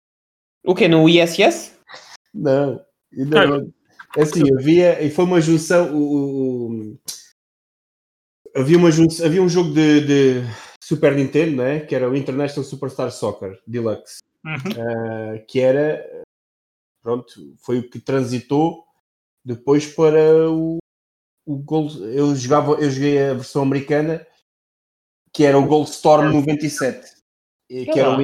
O quê? No ISS? Não, ainda Ah, não. É assim, havia, e foi uma junção, o, o- havia, uma, havia um jogo de, de, Super Nintendo, né? que era o International Superstar Soccer Deluxe, uhum. uh, que era, pronto, foi o que transitou depois para o, o. Eu, jogava, eu joguei a versão americana, que era o Gold Storm 97. Que, era o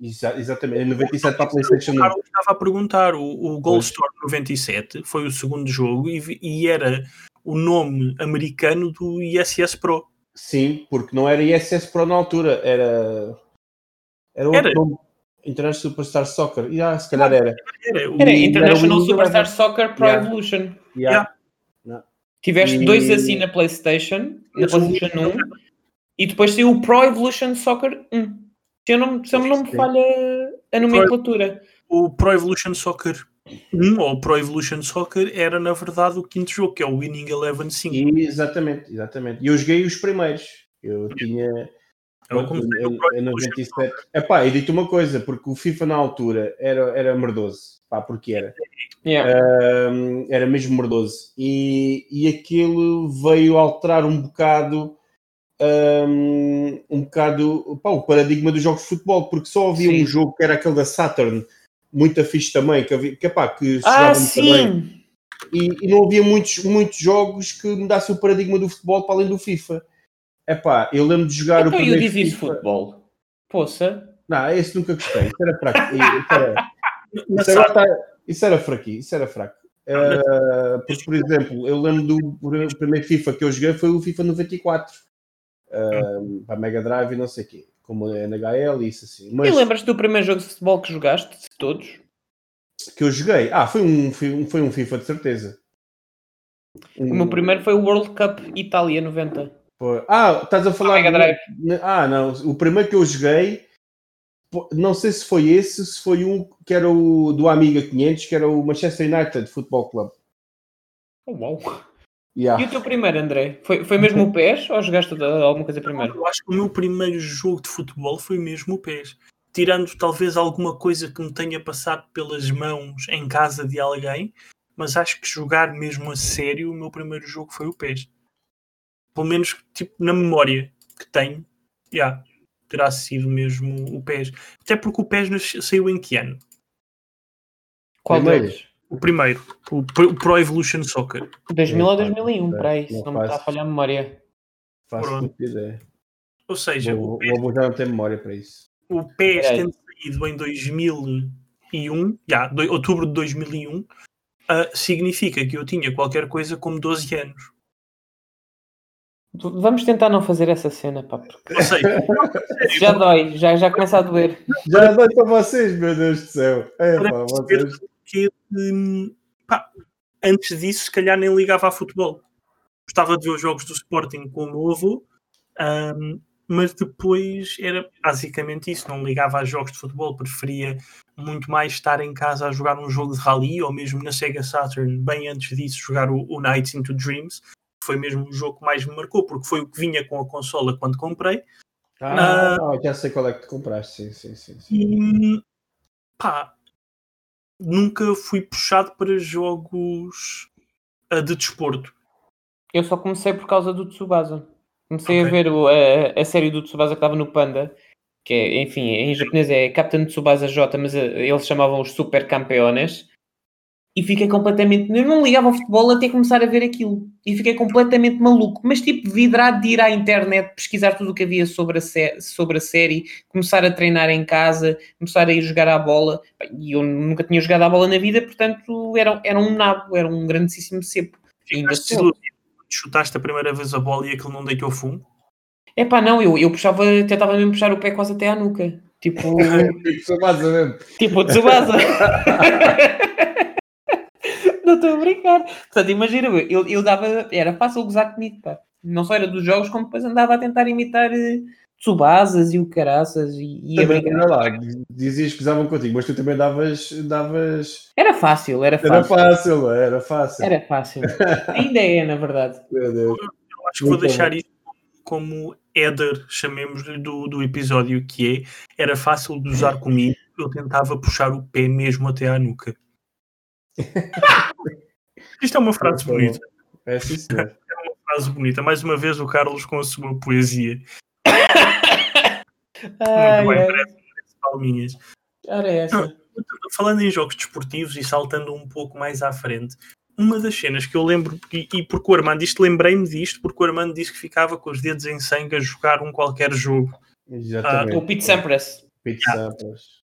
exatamente, 97 para a PlayStation 1. estava a perguntar, o, o Gold Storm 97 foi o segundo jogo e, e era o nome americano do ISS Pro. Sim, porque não era ISS Pro na altura, era. Era outro era. nome. International Superstar Soccer. Yeah, se calhar era. Era, era International era Superstar era. Soccer Pro yeah. Evolution. Yeah. Yeah. Tiveste e... dois assim na PlayStation, na PlayStation 1, e depois saiu o Pro Evolution Soccer 1. Se eu não, se eu não me falha a nomenclatura. O Pro Evolution Soccer 1 ou Pro Evolution Soccer era na verdade o quinto jogo, que é o Winning Eleven 5. exatamente, exatamente. E eu joguei os primeiros. Eu tinha. Eu em 97. Epá, e digo uma coisa, porque o FIFA na altura era, era merdoso. Pá, porque era. Yeah. Um, era mesmo merdoso. E, e aquilo veio alterar um bocado um, um bocado pá, o paradigma dos jogos de futebol, porque só havia sim. um jogo que era aquele da Saturn, muito fixe também, que, havia, que, pá, que ah, sim. E, e, não havia muitos, muitos jogos que mudassem o paradigma do futebol para além do FIFA. Epá, eu lembro de jogar então, o primeiro eu FIFA. futebol. Poça. Não, esse nunca gostei. Isso era fraco. Isso era, isso era, isso era fraquinho, isso era fraco. Uh, porque, por exemplo, eu lembro do primeiro FIFA que eu joguei foi o FIFA 94 uh, para Mega Drive e não sei o quê, como é NHL e isso assim. Mas... E lembras do primeiro jogo de futebol que jogaste, de todos? Que eu joguei? Ah, foi um, foi um, foi um FIFA de certeza. Um... O meu primeiro foi o World Cup Itália 90. Foi. Ah, estás a falar. Mega Drive. Ah, não. O primeiro que eu joguei, não sei se foi esse, se foi um que era o do Amiga 500, que era o Manchester United Football Club. Oh, uau! Yeah. E o teu primeiro, André? Foi, foi mesmo o PES ou jogaste alguma coisa primeiro? Eu acho que o meu primeiro jogo de futebol foi mesmo o PES. Tirando talvez alguma coisa que me tenha passado pelas mãos em casa de alguém, mas acho que jogar mesmo a sério, o meu primeiro jogo foi o PES. Pelo menos tipo, na memória que tenho, yeah, terá sido mesmo o PES. Até porque o PES saiu em que ano? Qual deles? O primeiro, o Pro Evolution Soccer. 2000 ou 2001, para aí, se não me está a falhar a memória. Faço ideia. Ou seja, o, o, PES, o já não tem memória para isso. O PES tendo saído em 2001, já, do, outubro de 2001, uh, ah, significa que eu tinha qualquer coisa como 12 anos. Vamos tentar não fazer essa cena, pá. Ou seja, [laughs] já dói, já, já começa a doer. Já dói para vocês, meu Deus do céu. É, pá, vocês que hum, pá, antes disso, se calhar nem ligava a futebol. Gostava de ver os jogos do Sporting com o meu avô, um, mas depois era basicamente isso. Não ligava a jogos de futebol, preferia muito mais estar em casa a jogar um jogo de rally ou mesmo na Sega Saturn, bem antes disso, jogar o, o Nights into Dreams. Foi mesmo o jogo que mais me marcou, porque foi o que vinha com a consola quando comprei. Ah, uh, já sei qual é que tu compraste, sim, sim, sim. sim. E, pá, nunca fui puxado para jogos uh, de desporto. Eu só comecei por causa do Tsubasa. Comecei okay. a ver o, a, a série do Tsubasa que estava no Panda, que é, enfim, em japonês é Captain Tsubasa J, mas eh, eles chamavam os Super Campeones e fiquei completamente. Eu não ligava ao futebol até começar a ver aquilo. E fiquei completamente maluco. Mas, tipo, vidrado de ir à internet, pesquisar tudo o que havia sobre a, sobre a série, começar a treinar em casa, começar a ir jogar à bola. E eu nunca tinha jogado à bola na vida, portanto, era, era um nabo, era um grandíssimo cepo. Ainda chutaste a primeira vez a bola e aquilo não deitou fumo? É pá, não, eu, eu puxava, tentava mesmo puxar o pé quase até à nuca. Tipo. [laughs] tipo Tsubasa mesmo. Tipo Tsubasa. [laughs] não estou a brincar. Portanto, imagina, eu, eu dava, era fácil gozar comigo, pá. Não só era dos jogos, como depois andava a tentar imitar uh, Tsubasas e o caraças e, e a brincar. lá, dizias que gozavam contigo, mas tu também davas, davas. Era fácil, era fácil. Era fácil, era fácil. Era fácil. Ainda é, na verdade. [laughs] Meu Deus. Eu acho que vou deixar isso como header, chamemos-lhe, do, do episódio, que é era fácil de usar comigo, eu tentava puxar o pé mesmo até à nuca. [laughs] Isto é uma frase bonita. É sim. [laughs] É uma frase bonita. Mais uma vez o Carlos com a sua poesia. Ai, Muito bem, ai. merece palminhas. Ora, é essa. Falando em jogos desportivos e saltando um pouco mais à frente, uma das cenas que eu lembro, e, e porque o Armando, isto lembrei-me disto, porque o Armando disse que ficava com os dedos em sangue a jogar um qualquer jogo. Exatamente. O Pete Sampras. Pete Sampras.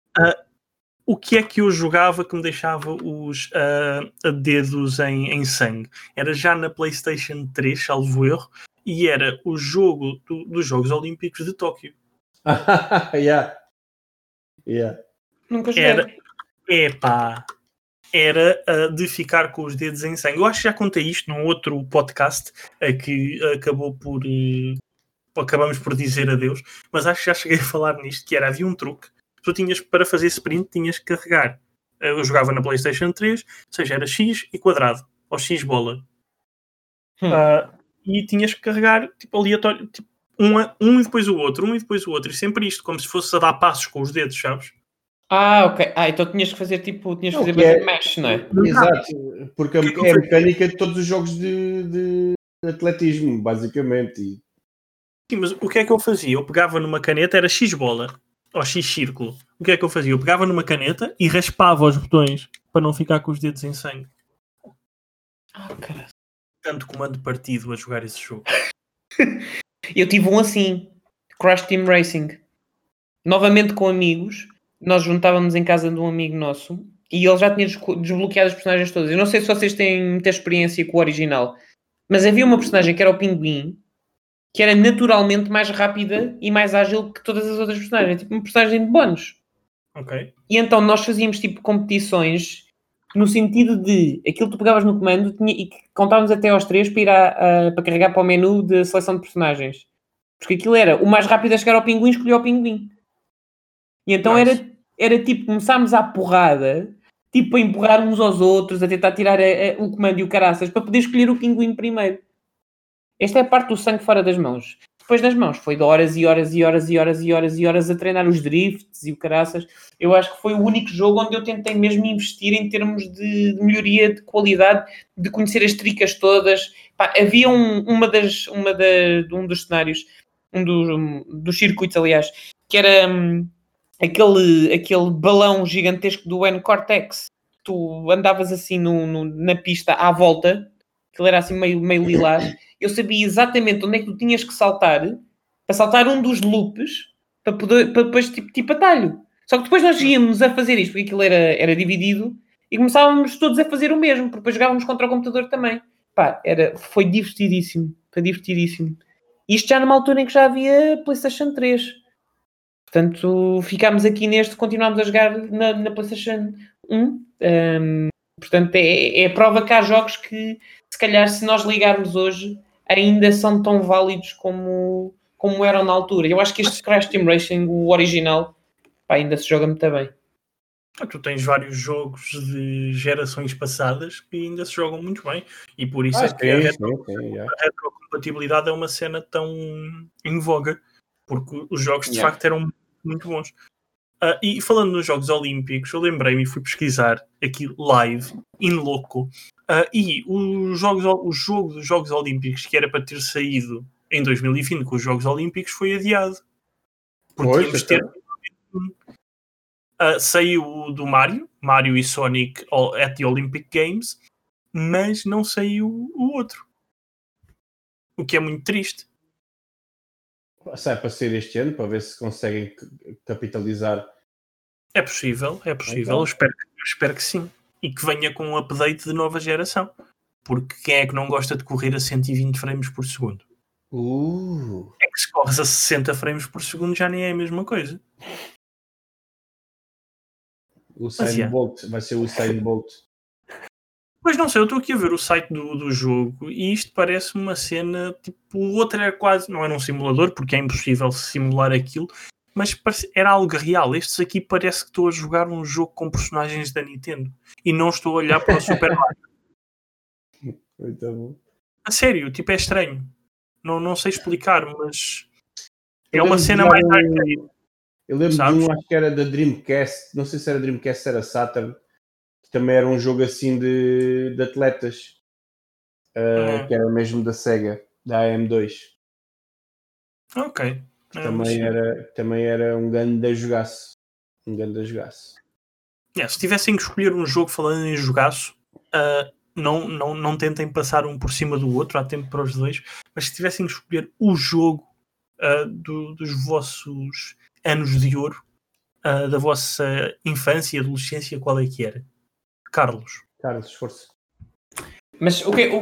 O que é que eu jogava que me deixava os ah, dedos em, em sangue? Era já na PlayStation 3, salvo erro, e era o jogo do- dos Jogos Olímpicos de Tóquio. [laughs] yeah. Yeah. Nunca joguei. Era, epá, era ah, de ficar com os dedos em sangue. Eu acho que já contei isto num outro podcast ah, que acabou por. eh, acabamos por dizer adeus, mas acho que já cheguei a falar nisto: que era havia um truque. Tu tinhas para fazer sprint, tinhas que carregar. Ah, Eu jogava na PlayStation 3, ou seja, era X e quadrado, ou X bola. Hum. Ah, e tinhas que carregar tipo, aleatório, tipo, um, a- um e depois o outro, um e depois o outro, e sempre isto, como se fosse a dar passos com os dedos, sabes? Ah, ok. Ah, então tinhas que fazer tipo, tinhas que fazer que é- mash, não é? Exato. Porque a- que é eu é a mecânica de todos os jogos de, de atletismo, basicamente. E Sim, mas o que é que eu fazia? Eu pegava numa caneta, era X bola, ou X círculo. O que é que eu fazia? Eu pegava numa caneta e raspava os botões para não ficar com os dedos em sangue. Caralho. Tanto comando partido a jogar esse jogo. [laughs] Eu tive um assim, Crash Team Racing. Novamente com amigos, nós juntávamos em casa de um amigo nosso e ele já tinha desbloqueado as personagens todas. Eu não sei se vocês têm muita experiência com o original, mas havia uma personagem que era o Pinguim que era naturalmente mais rápida e mais ágil que todas as outras personagens, tipo uma personagem de bónus. Ok? E então nós fazíamos tipo competições no sentido de aquilo que tu pegavas no comando tinha, e que contávamos até aos três para ir a- a- para carregar para o menu de seleção de personagens. Porque aquilo era o mais rápido a chegar ao pinguim, escolheu o pinguim. E então era, era tipo, começámos à porrada, tipo a empurrar uns aos outros, a tentar tirar a- a- o comando e o caraças para poder escolher o pinguim primeiro. Esta é a parte do sangue fora das mãos. Depois das mãos foi de horas e horas e horas e horas e horas e horas a treinar os drifts e o caraças. Eu acho que foi o único jogo onde eu tentei mesmo investir em termos de, melhoria de qualidade, de conhecer as tricas todas. Pá, havia um, uma das, uma da, de um dos cenários, um dos, um dos circuitos, aliás, que era hum, aquele, aquele balão gigantesco do N-Cortex. Tu andavas assim no, no- na pista à volta, aquilo era assim meio, meio lilás. Eu sabia exatamente onde é que tu tinhas que saltar para saltar um dos loops para, poder, para depois tipo, tipo atalho. Só que depois nós íamos a fazer isto, porque aquilo era, era dividido e começávamos todos a fazer o mesmo, porque depois jogávamos contra o computador também. Pá, era, foi divertidíssimo. Foi divertidíssimo. Isto já numa altura em que já havia PlayStation 3. Portanto, ficámos aqui neste, continuámos a jogar na, na PlayStation 1. Ahm, portanto, é, é a prova que há jogos que, se calhar, se nós ligarmos hoje, ainda são tão válidos como, como eram na altura. Eu acho que este Crash Team Racing, o original, pá, ainda se joga muito bem. Ah, Tu tens vários jogos de gerações passadas que ainda se jogam muito bem e por isso Ah, é que a sim, retro- sim, yeah. a retrocompatibilidade é uma cena tão em voga, porque os jogos de Yeah. facto eram muito bons. Ah, e falando nos Jogos Olímpicos, eu lembrei-me e fui pesquisar aqui live, in loco, ah, e os jogos, o jogo dos Jogos Olímpicos que era para ter saído em 2020 com os Jogos Olímpicos foi adiado. Porque Pois, íamos ter. então. Ah, saiu o do Mario, Mario e Sonic at the Olympic Games, mas não saiu o outro. O que é muito triste. Sai para ser este ano, para ver se conseguem capitalizar. É possível, é possível. Então. Espero, espero que sim. E que venha com um update de nova geração. Porque quem é que não gosta de correr a 120 frames por segundo? Uh, É que se corres a 60 frames por segundo já nem é a mesma coisa. o Usain. Bolt, vai ser o Usain Bolt. Mas não sei, eu estou aqui a ver o site do, do jogo e isto parece uma cena tipo. O outro era quase. Não era um simulador, porque é impossível simular aquilo, mas parece- era algo real. Estes aqui parece que estou a jogar um jogo com personagens da Nintendo e não estou a olhar para o Super Mario. [laughs] Muito bom. A sério, tipo, é estranho. Não, não sei explicar, mas. É uma cena mais um- arcade. Eu lembro Sabes? de um, acho que era da Dreamcast, não sei se era Dreamcast, se era Saturn, também era um jogo assim de, de atletas, uh, que era mesmo da Sega. da AM2. Ok. Também, era, também era um grande jogaço. Um grande jogaço. Yeah, se tivessem que escolher um jogo falando em jogaço, uh, não, não, não tentem passar um por cima do outro, há tempo para os dois, mas se tivessem que escolher o jogo uh, do, dos vossos anos de ouro, uh, da vossa infância e adolescência, qual é que era? Carlos. Carlos, esforço. Mas o que, o,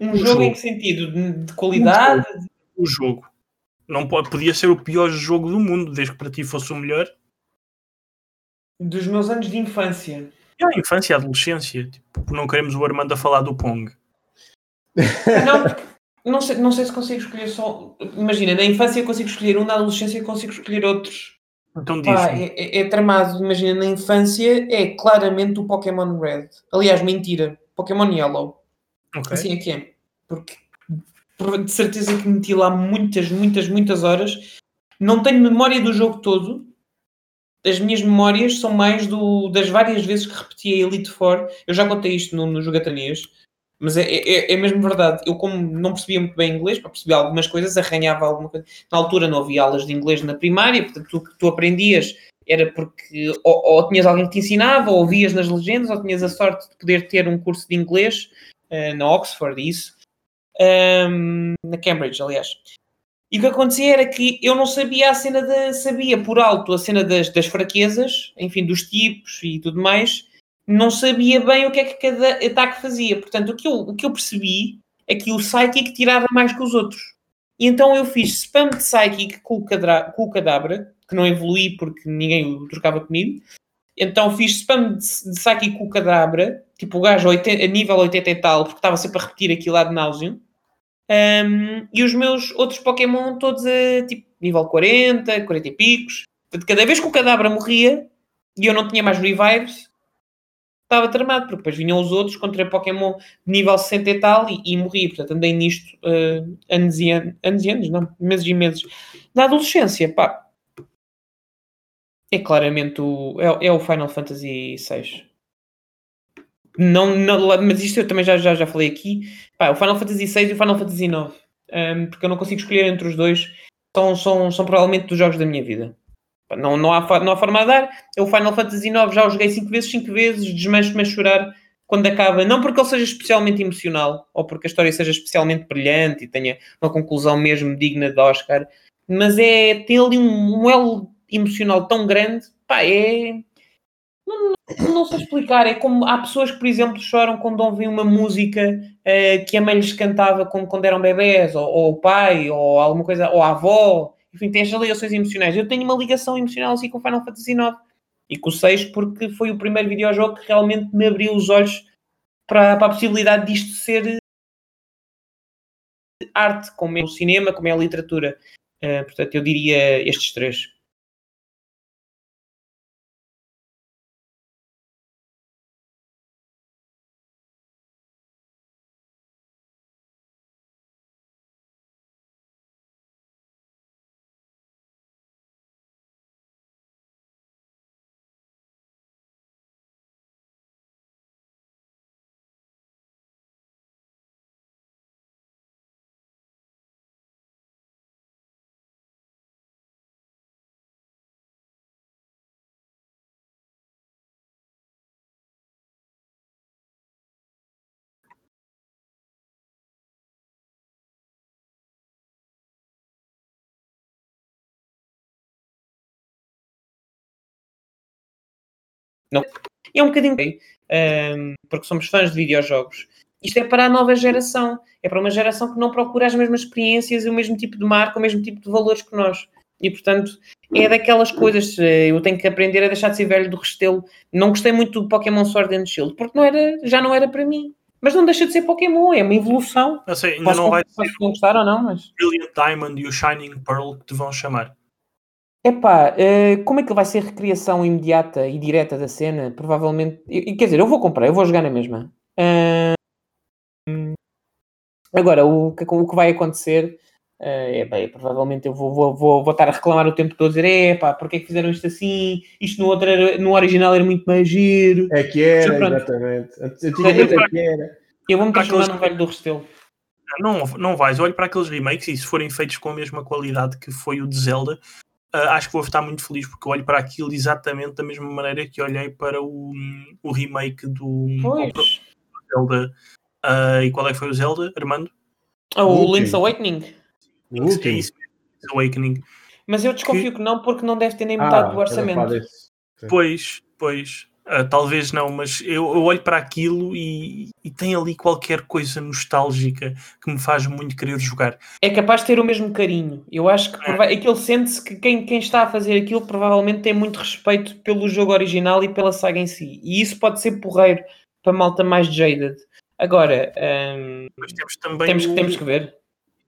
um jogo, jogo, em que sentido? De, de qualidade? O jogo. Não pode, podia ser o pior jogo do mundo, desde que para ti fosse o melhor. Dos meus anos de infância. É a infância a adolescência. Tipo, não queremos o Armando a falar do Pong. Não, não, sei, não sei se consigo escolher só. Imagina, na infância eu consigo escolher um, na adolescência eu consigo escolher outros. Então diz. É, é, é, tramado. Imagina, na infância é claramente o Pokémon Red. Aliás, mentira. Pokémon Yellow. Okay. Assim é que é. Porque de certeza que meti lá muitas, muitas, muitas horas. Não tenho memória do jogo todo, as minhas memórias são mais do, das várias vezes que repeti a Elite Four. Eu já contei isto no, no Jogatanês, mas é, é, é, mesmo verdade. Eu, como não percebia muito bem inglês, para perceber algumas coisas, arranhava alguma coisa. Na altura não havia aulas de inglês na primária, portanto, que tu aprendias era porque ou, ou, tinhas alguém que te ensinava, ou ouvias nas legendas, ou tinhas a sorte de poder ter um curso de inglês uh, na Oxford, isso. Um, na Cambridge, aliás. E o que acontecia era que eu não sabia a cena da. sabia por alto a cena das, das fraquezas, enfim, dos tipos e tudo mais, não sabia bem o que é que cada ataque fazia. Portanto, o que eu, o que eu percebi é que o Psychic tirava mais que os outros. E então eu fiz spam de Psychic com o, cadra, com o Cadabra, que não evolui porque ninguém o trocava comigo. Então fiz spam de, de Psychic com o Cadabra, tipo o gajo a, 80, a nível 80 e tal, porque estava sempre a repetir aquilo lá de náusea. Um, e os meus outros Pokémon todos a tipo nível 40, 40 e picos. Cada vez que o Cadabra morria e eu não tinha mais revives, estava tramado, porque depois vinham os outros contra Pokémon nível 60 e tal e, e morri. Portanto, andei nisto uh, anos, e an anos e anos, não, meses e meses. Na adolescência, pá, é claramente o, é, é o Final Fantasy VI. Não, não, mas isto eu também já, já, já falei aqui. Pá, o Final Fantasy VI e o Final Fantasy IX. Um, porque eu não consigo escolher entre os dois. São, são, são provavelmente dos jogos da minha vida. Não, não, há, não há forma a dar. Eu, Final Fantasy IX já o joguei 5 vezes, 5 vezes, desmancho-me a chorar quando acaba. Não porque ele seja especialmente emocional ou porque a história seja especialmente brilhante e tenha uma conclusão mesmo digna de Oscar, mas é, tem ali um, um elo emocional tão grande. Pá, é não, não, sei explicar. É como há pessoas que, por exemplo, choram quando ouvem uma música uh, que a mãe lhes cantava quando, quando eram bebés, ou, ou, o pai, ou alguma coisa, ou a avó. Enfim, tem estas ligações emocionais. Eu tenho uma ligação emocional assim com Final Fantasy IX e com o 6 porque foi o primeiro videojogo que realmente me abriu os olhos para, para a possibilidade disto ser arte, como é o cinema, como é a literatura. Uh, portanto, eu diria estes três. Não. é um bocadinho um, porque somos fãs de videojogos. Isto é para a nova geração. É para uma geração que não procura as mesmas experiências e o mesmo tipo de marca, o mesmo tipo de valores que nós. E, portanto, é daquelas coisas. Eh, eu tenho que aprender a deixar de ser velho do restelo. Não gostei muito do Pokémon Sword and Shield, porque não era, já não era para mim. Mas não deixa de ser Pokémon, é uma evolução. Eu sei, ainda posso, não vai ser. gostar ou não, mas. Brilliant Diamond e o Shining Pearl que te vão chamar. Epá, uh, como é que vai ser recriação imediata e direta da cena? Provavelmente. Quer dizer, eu vou comprar, eu vou jogar na mesma. Uh, agora, o que, o que vai acontecer uh, é bem, provavelmente eu vou, vou, vou, vou estar a reclamar o tempo todo, dizer, é pá, porque é que fizeram isto assim? Isto no, outro era, no original era muito mais giro. É que era, exatamente. Antigamente é que era. Eu vou-me transformar num velho do Restelo. Não, não vais. Olho para aqueles remakes e se forem feitos com a mesma qualidade que foi o de Zelda, uh, acho que vou estar muito feliz porque olho para aquilo exatamente da mesma maneira que olhei para o, o remake do, Zelda. Uh, e qual é que foi o Zelda, Armando? Oh, o Link's Awakening. O último. É isso, Link's Awakening. Mas eu desconfio que... que... não, porque não deve ter nem metade ah, do orçamento. Pois, pois. Uh, talvez não, mas eu, eu olho para aquilo e, e, tem ali qualquer coisa nostálgica que me faz muito querer jogar. É capaz de ter o mesmo carinho. Eu acho que é. aquilo sente-se que quem, quem está a fazer aquilo provavelmente tem muito respeito pelo jogo original e pela saga em si. E isso pode ser porreiro para malta mais jaded. Agora, um, temos, também temos, o, temos que ver.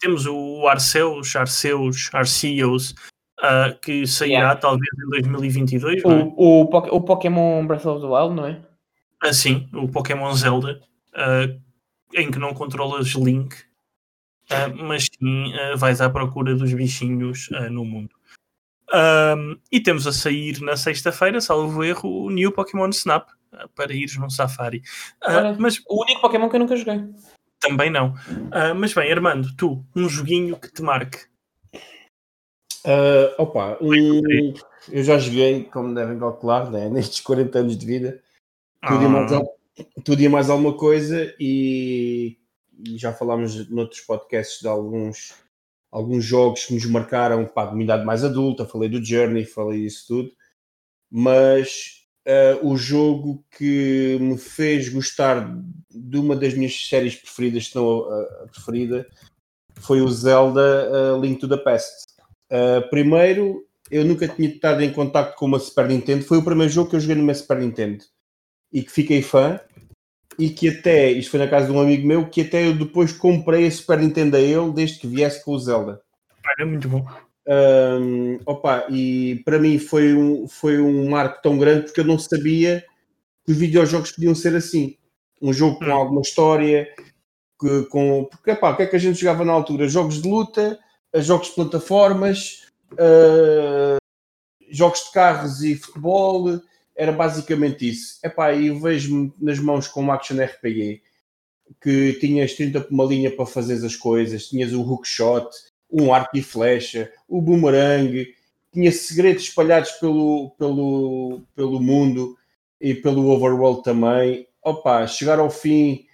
Temos o Arceus, Arceus, Arceus, uh, que sairá yeah. talvez em 2022. O, é? o, o, Pokémon Breath of the Wild, não é? Ah, sim, o Pokémon Zelda, uh, em que não controlas Link, uh, mas sim vais à procura dos bichinhos no mundo. Um, e temos a sair na sexta-feira, salvo erro, o New Pokémon Snap para ires num safari. Uh, mas o único Pokémon que eu nunca joguei. Também não. Uh, mas bem, Armando, tu, um joguinho que te marque. Uh, opa, um, eu já joguei, como devem calcular, né, [laughs] nestes 40 anos de vida, tudo, ah. e mais, tudo e mais alguma coisa, e, e, já falámos noutros podcasts de alguns, alguns jogos que nos marcaram para a comunidade mais adulta. Falei do Journey, falei isso tudo, mas uh, o jogo que me fez gostar de uma das minhas séries preferidas, se não a, a preferida, foi o Zelda uh, Link to the Past. Uh, primeiro, eu nunca tinha estado em contato com uma Super Nintendo. Foi o primeiro jogo que eu joguei numa Super Nintendo e que fiquei fã. E que até, isto foi na casa de um amigo meu, que até eu depois comprei a Super Nintendo a ele desde que viesse com o Zelda. Era muito bom. Um, opa, e para mim foi um, foi um marco tão grande porque eu não sabia que os videojogos podiam ser assim. Um jogo com hum. alguma história, que, com, porque epá, o que é que a gente jogava na altura? Jogos de luta, jogos de plataformas, uh, jogos de carros e futebol, era basicamente isso. Epá, e vejo-me nas mãos com um action RPG que tinhas 30 por uma linha para fazer as coisas, tinhas o hookshot, um arco e flecha, o boomerang, tinha segredos espalhados pelo, pelo, pelo mundo e pelo overworld também. Opa, chegar ao fim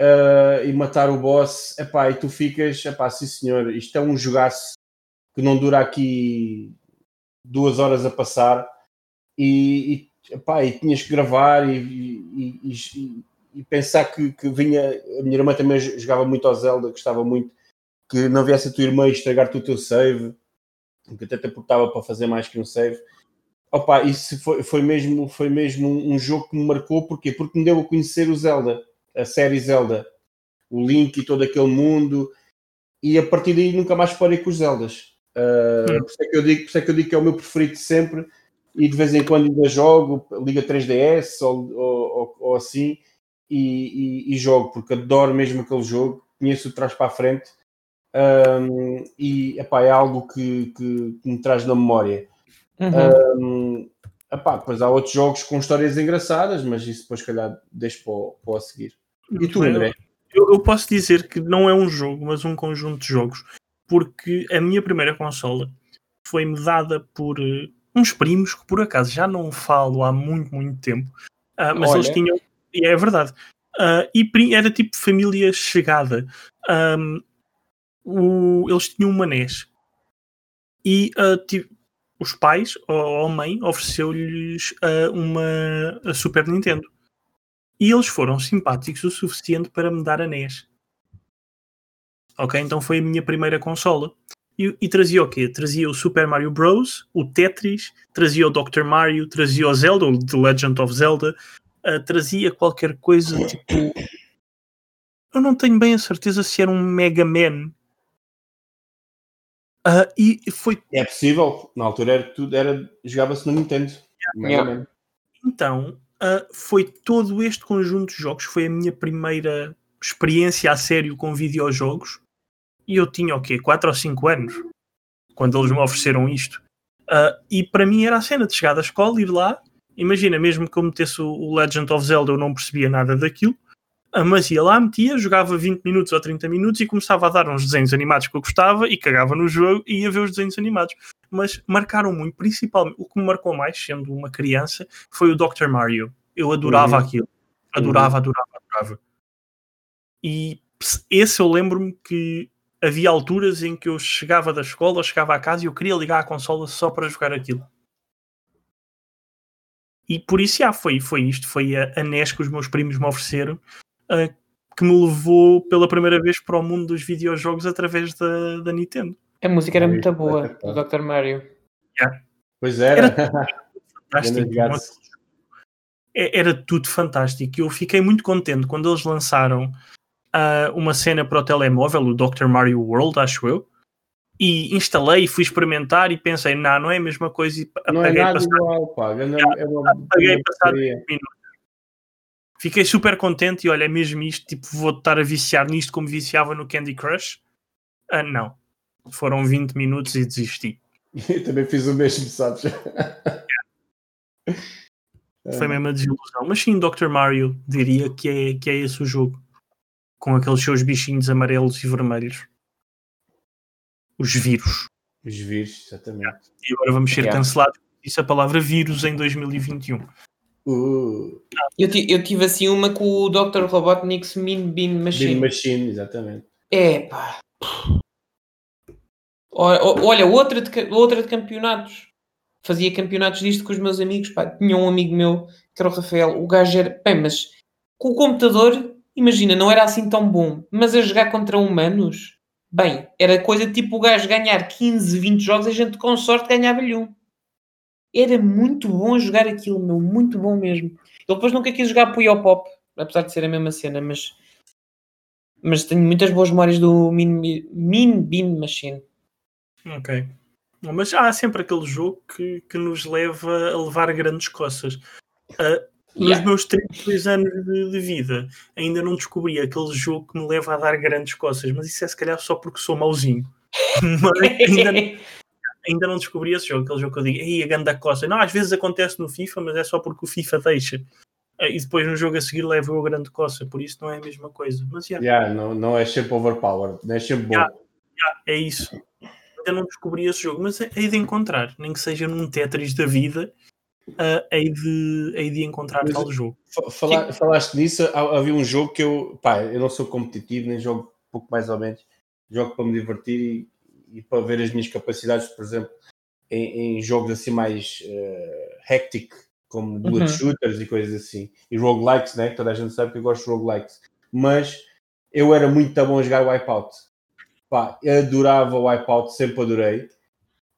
uh, e matar o boss, epá, e tu ficas, epá, sim senhor, isto é um jogaço que não dura aqui duas horas a passar e, e, epá, e tinhas que gravar e, e, e, e pensar que, que vinha, a minha irmã também jogava muito ao Zelda, gostava muito que não viesse a tua irmã estragar-te o teu save, que até te aportava para fazer mais que um save. Opa, isso foi, foi mesmo, foi mesmo um, jogo que me marcou, porquê? Porque me deu a conhecer o Zelda, a série Zelda, o Link e todo aquele mundo, e a partir daí nunca mais parei com os Zeldas. Uh, hum. por, isso é que eu digo, por isso é que eu digo que é o meu preferido sempre, e de vez em quando ainda jogo, Liga 3DS ou, ou, ou assim, e, e, e, jogo, porque adoro mesmo aquele jogo, conheço o trás para a frente um, e epá, é algo que, que, que, me traz na memória. Uhum. Um, epá, depois há outros jogos com histórias engraçadas, mas isso depois, calhar, deixo para, para a seguir. E tu, André? Eu, eu, posso dizer que não é um jogo, mas um conjunto de jogos, porque a minha primeira consola foi-me dada por uh, uns primos que, por acaso, já não falo há muito, muito tempo, uh, mas Olha. eles tinham, e é verdade, uh, e era tipo família chegada. Um, o, eles tinham uma NES e uh, os pais ou a mãe ofereceu-lhes uma Super Nintendo e eles foram simpáticos o suficiente para me dar a NES. Ok, então foi a minha primeira consola. E, e, trazia o quê? Trazia o Super Mario Bros, o Tetris, trazia o Dr. Mario, trazia o Zelda, o The Legend of Zelda, uh, trazia qualquer coisa tipo. Eu não tenho bem a certeza se era um Mega Man Uh, e foi... É possível, na altura era tudo, era, jogava-se no Nintendo. Yeah. Então, uh, foi todo este conjunto de jogos, foi a minha primeira experiência a sério com videojogos, e eu tinha o quê? 4 ou 5 anos, quando eles me ofereceram isto. Uh, e para mim era a cena de chegar da escola, ir lá, imagina, mesmo que eu metesse o Legend of Zelda, eu não percebia nada daquilo, Ah, Mas ia lá, metia, jogava 20 minutos ou 30 minutos e começava a dar uns desenhos animados que eu gostava e cagava no jogo e ia ver os desenhos animados. Mas marcaram muito, principalmente, o que me marcou mais, sendo uma criança, foi o Dr. Mario. Eu adorava Uhum. aquilo. Adorava, adorava, adorava. E esse eu lembro-me que havia alturas em que eu chegava da escola, chegava à casa e eu queria ligar a consola só para jogar aquilo. E por isso, já, foi, foi isto. Foi a, a NES que os meus primos me ofereceram ah, que me levou pela primeira vez para o mundo dos videojogos através da, da Nintendo. A música era muito boa, do Dr. Mario. Pois era. [laughs] Fantástico. Grande gato. É- Era tudo fantástico. E eu fiquei muito contente quando eles lançaram ah, uma cena para o telemóvel, o Dr. Mario World, acho eu. E instalei, fui experimentar e pensei, não, não é a mesma coisa. E Não é apaguei nada passado igual, pá. É uma, é uma, Apaguei passado porcaria. 20 minutos. Fiquei super contente e olha, é mesmo isto, tipo, vou estar a viciar nisto como viciava no Candy Crush. Ah, não. Foram 20 minutos e desisti. [laughs] Eu também fiz o mesmo, sabes? [laughs] Foi mesmo a desilusão. Mas sim, Dr. Mario diria que é, que é esse o jogo. Com aqueles seus bichinhos amarelos e vermelhos. Os vírus. Os vírus, exatamente. E agora vamos ser Yeah. cancelados. Disse a palavra vírus em 2021. Uh, Eu, eu tive assim uma com o Dr. Robotnik's Mean Bean Machine. Bean Machine, exatamente. É pá. Olha, outra de, outra de campeonatos. Fazia campeonatos disto com os meus amigos. Pá. Tinha um amigo meu, que era o Rafael. O gajo era. Bem, mas com o computador, imagina, não era assim tão bom. Mas a jogar contra humanos, bem, era coisa tipo o gajo ganhar 15, 20 jogos, a gente com sorte ganhava-lhe um. Era muito bom jogar aquilo, meu. Muito bom mesmo. Ele depois nunca quis jogar Puyo Pop, apesar de ser a mesma cena, mas mas tenho muitas boas memórias do Mean, mean Bean Machine. Ok. Mas há sempre aquele jogo que, que nos leva a levar grandes coças. Ah, Nos Yeah. meus 32 anos de, de vida, ainda não descobri aquele jogo que me leva a dar grandes coças, mas isso é se calhar só porque sou mauzinho. [laughs] Mas ainda, não- ainda não descobri esse jogo, aquele jogo que eu digo, ei, a ganda coça. Não, às vezes acontece no FIFA, mas é só porque o FIFA deixa. Ah, E depois no jogo a seguir levo eu a grande coça, por isso não é a mesma coisa. Mas yeah, Yeah, não, não é sempre overpowered, não é sempre bom. Yeah. é isso. Ainda não descobri esse jogo, mas hei de encontrar, nem que seja num Tetris da vida, ah, hei, de, hei de encontrar Mas- tal jogo. Fa- fala- falaste nisso, há- havia um jogo que eu, pá, eu não sou competitivo, nem jogo pouco mais ou menos, jogo para me divertir e, e para ver as minhas capacidades, por exemplo, em, em jogos assim mais eh, hectic, como bullet Uhum. shooters e coisas assim, e roguelikes, né? Toda a gente sabe que eu gosto de roguelikes, mas eu era muito bom a jogar Wipeout. Pá, adorava o Wipeout, sempre adorei.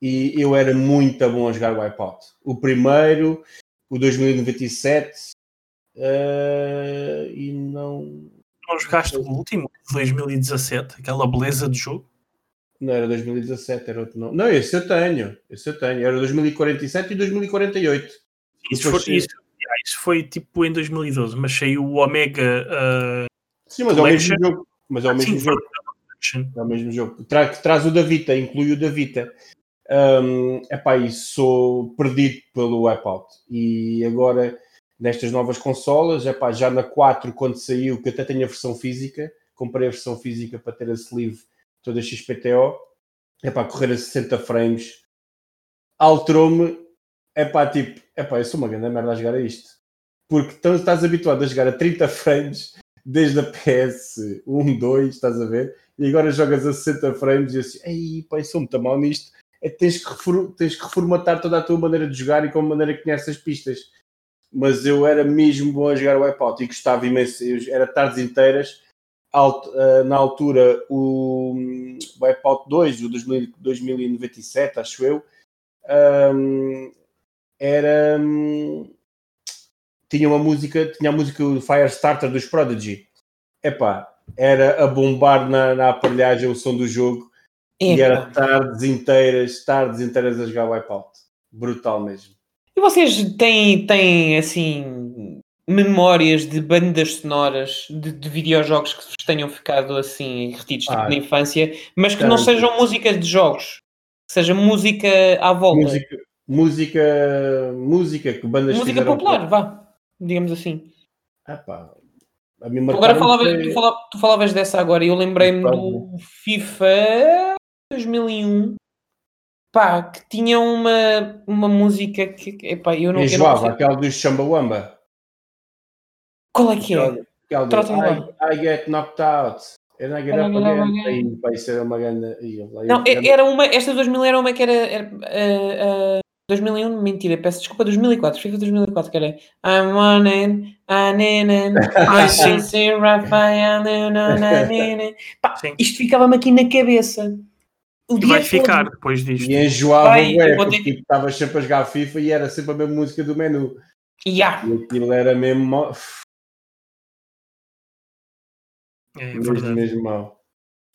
E eu era muito bom a jogar Wipeout. O primeiro, o 2097, eh, e não. Não jogaste o último, de 2017, aquela beleza de jogo? Não era 2017, era outro nome. Não, esse eu tenho. Esse eu tenho. Era 2047 e 2048. Isso, foi, isso, yeah, isso foi tipo em 2012, mas saiu o Omega ah, Sim, mas é o mesmo jogo. Mas é o mesmo sim, jogo. Collection. É o mesmo jogo. Tra traz o da Vita, inclui o da Vita. Um, epá, e sou perdido pelo Wipeout. E agora, nestas novas consolas, epá, já na 4, quando saiu, que até tenho a versão física, comprei a versão física para ter a sleeve toda XPTO, epá, correr a 60 frames, alterou-me, epá, tipo, epá, eu sou uma grande merda a jogar a isto. Porque estás habituado a jogar a 30 frames desde a PS 1, 2, estás a ver? e agora jogas a 60 frames e assim, ei, eu sou muito mal nisto. É, tens, que tens que reformatar toda a tua maneira de jogar e com a maneira que conheces as pistas. Mas eu era mesmo bom a jogar o Wipeout e gostava imenso. Eu, era tardes inteiras. Alt- ah, na altura, o hum, Wipeout 2, o 2000 2097, acho eu, hum, era. hum, tinha uma música, tinha a música do Firestarter dos Prodigy. Epá, era a bombar na, na aparelhagem o som do jogo e era tardes inteiras, tardes inteiras a jogar Wipeout. Brutal mesmo. E vocês têm, têm assim memórias de bandas sonoras de, de videojogos que vos tenham ficado assim retidos tipo, Ah, na infância, mas que não tanto. sejam músicas de jogos, que seja música à volta, música, Música, música, música que bandas fizeram popular, vá, digamos assim. A mim Agora falava, tu, fala- tu falavas dessa agora e eu lembrei-me do FIFA 2001. Pá, que tinha uma, uma música que, epá, eu não, enjoava, aquela dos Chambawamba. Qual é que é? Aquela do I, I get knocked out. Again. again. Aí, pá, isso era uma grande. Não, é- era uma, esta 2000 era uma que era, era ah, 2001, mentira, peço desculpa, 2004, FIFA 2004, que era I'm on it, I'm Ai, [laughs] sim. sim. Rafael, no, no, no, no. Pá, isto ficava-me aqui na cabeça. O E dia vai todo. ficar depois disto. E enjoava, eu vou porque ter que- tipo, estavas sempre a jogar FIFA e era sempre a mesma música do menu. Ya. E aquilo era mesmo. É mesmo, verdade. mesmo mau.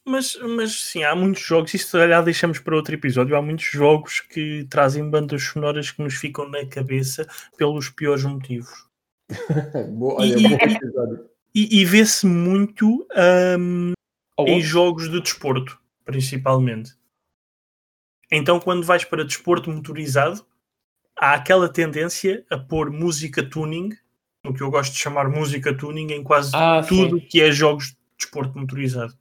Mas, mas sim, há muitos jogos, isso se calhar deixamos para outro episódio. Há muitos jogos que trazem bandas sonoras que nos ficam na cabeça pelos piores motivos. [laughs] Boa, olha, E-. E, e vê-se muito Ou em jogos de desporto, principalmente. Então, quando vais para desporto motorizado, há aquela tendência a pôr música tuning, o que eu gosto de chamar música tuning, em quase Ah, tudo sim. que é jogos de desporto motorizado.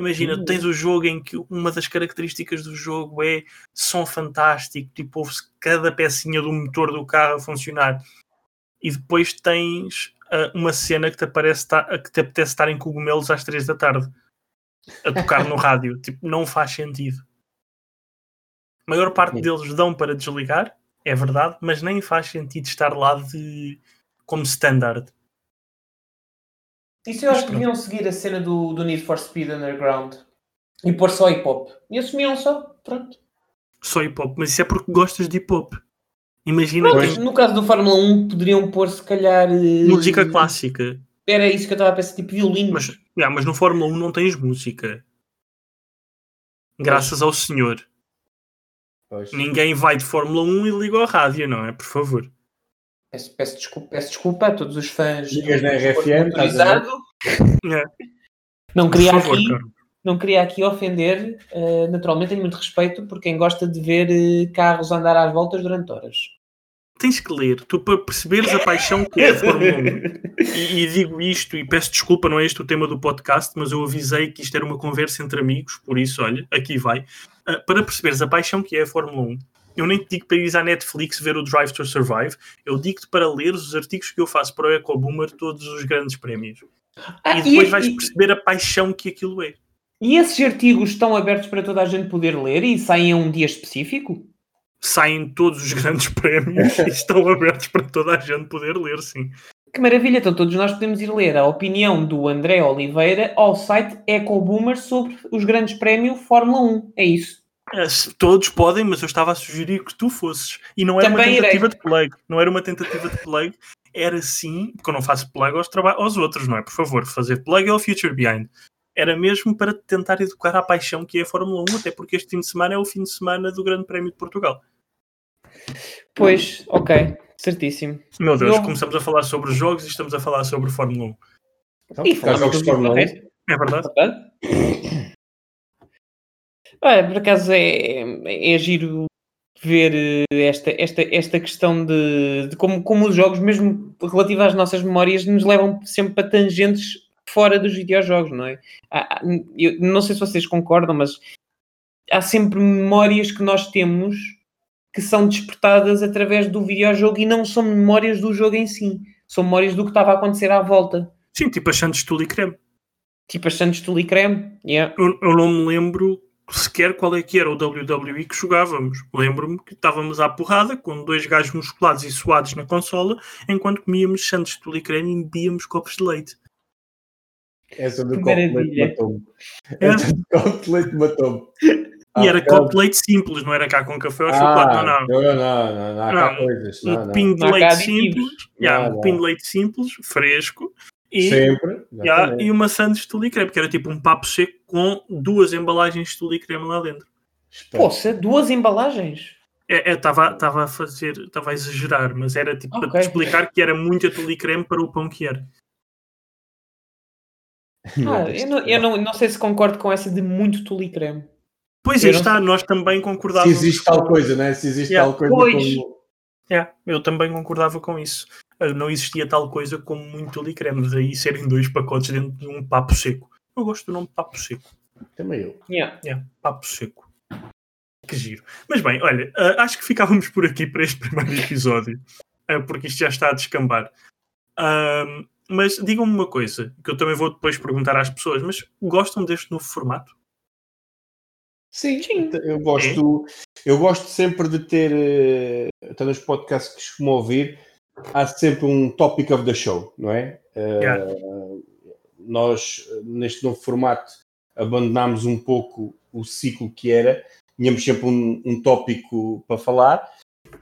Imagina, Uhum. tens o jogo em que uma das características do jogo é som fantástico, tipo, ouve-se cada pecinha do motor do carro a funcionar. E depois tens ah, uma cena que te, aparece, que te apetece estar em cogumelos às 3 da tarde a tocar no [laughs] rádio. Tipo, não faz sentido. A maior parte Sim. deles dão para desligar, é verdade, mas nem faz sentido estar lá de como standard. Isso eu acho que deviam seguir a cena do, do Need for Speed Underground e pôr só hip hop. E assumiam só, pronto. Só hip hop, mas isso é porque gostas de hip hop. Imagina Pronto, quem- no caso do Fórmula 1 poderiam pôr se calhar eh, música clássica. Era isso que eu estava a pensar, tipo violino. Mas, yeah, mas no Fórmula 1 não tens música. Graças ao Senhor. Pois. Ninguém vai de Fórmula 1 e liga ao rádio, não é? Por favor. Peço, peço desculpa, peço desculpa a todos os fãs Ligas na RFM. É. Não queria favor, aqui, não queria aqui ofender, eh, naturalmente tenho muito respeito por quem gosta de ver eh, carros andar às voltas durante horas. Tens que ler, tu para perceberes a paixão que é a Fórmula 1. [laughs] E, e digo isto, e peço desculpa, não é este o tema do podcast, mas eu avisei que isto era uma conversa entre amigos, por isso, olha, aqui vai. Ah, para perceberes a paixão que é a Fórmula 1, eu nem te digo para ires à Netflix ver o Drive to Survive, eu digo-te para ler os artigos que eu faço para o EcoBoomer, todos os grandes prémios. Ah, e depois e- vais e- perceber a paixão que aquilo é. E esses artigos estão abertos para toda a gente poder ler e saem a um dia específico? Saem todos os grandes [laughs] prémios e estão abertos para toda a gente poder ler, sim. Que maravilha, então todos nós podemos ir ler a opinião do André Oliveira ao site EcoBoomer sobre os grandes prémios Fórmula 1. É isso. É, se- Todos podem, mas eu estava a sugerir que tu fosses. E não era uma Também tentativa irei. de plug. Não era uma tentativa de plug. Era sim, porque eu não faço plug aos, aos outros, não é? Por favor, fazer plug é o Future Behind. Era mesmo para tentar educar a paixão que é a Fórmula 1, até porque este fim de semana é o fim de semana do Grande Prémio de Portugal. Pois, ok, certíssimo. Meu Deus, Eu- começamos a falar sobre jogos e estamos a falar sobre Fórmula 1. Então, E falamos de Fórmula 1. resto. É verdade? Verdade? Olha, por acaso é, é giro ver eh, esta, esta, esta questão de, de como, como os jogos, mesmo relativo às nossas memórias, nos levam sempre para tangentes fora dos videojogos, não é? Há- eu não sei se vocês concordam, mas há sempre memórias que nós temos que são despertadas através do videojogo e não são memórias do jogo em si, são memórias do que estava a acontecer à volta. Sim, tipo a Santos Tule e Creme. Tipo as Santos Tule e Creme. Yeah. Eu, eu não me lembro sequer qual é que era o WWE que jogávamos. Lembro-me que estávamos à porrada com dois gajos musculados e suados na consola enquanto comíamos Santos de tule e bebíamos copos de leite. Essa do copo de leite matou-me. É. Essa do copo de leite matou-me. E era Ah, copo de leite simples, não era cá com café ou chocolate, não, não. Ah, não, não, não, não, há cá Não, coisas. Um pinho de leite simples, um pinho de leite simples, fresco, e, Sempre. e uma Santos de tule e creme, que era tipo um papo seco com duas embalagens de tule e creme lá dentro. Poxa, duas embalagens. Estava a fazer, estava a exagerar, mas era tipo para Ok. te explicar que era muita tule e creme para o pão que era. Ah, eu, não, eu não, não sei se concordo com essa de muito tule e creme. Pois Eu não está, nós também Se concordávamos. existe tal coisa, né? Se existe Yeah. tal coisa Pois. como. Yeah, eu também concordava com isso. Uh, não existia tal coisa como muito licreme, daí serem dois pacotes dentro de um papo seco. Eu gosto do nome papo seco. Também eu. Yeah. Yeah, papo seco. Que giro. Mas bem, olha, uh, acho que ficávamos por aqui para este [laughs] primeiro episódio, uh, porque isto já está a descambar. Uh, mas digam-me uma coisa, que eu também vou depois perguntar às pessoas, mas gostam deste novo formato? Sim, Sim. eu gosto, eu gosto sempre de ter, eh, até nos podcasts que costumo ouvir, há sempre um topic of the show, não é? Yeah. Nós, neste novo formato, abandonámos um pouco o ciclo que era, tínhamos sempre um, um tópico para falar,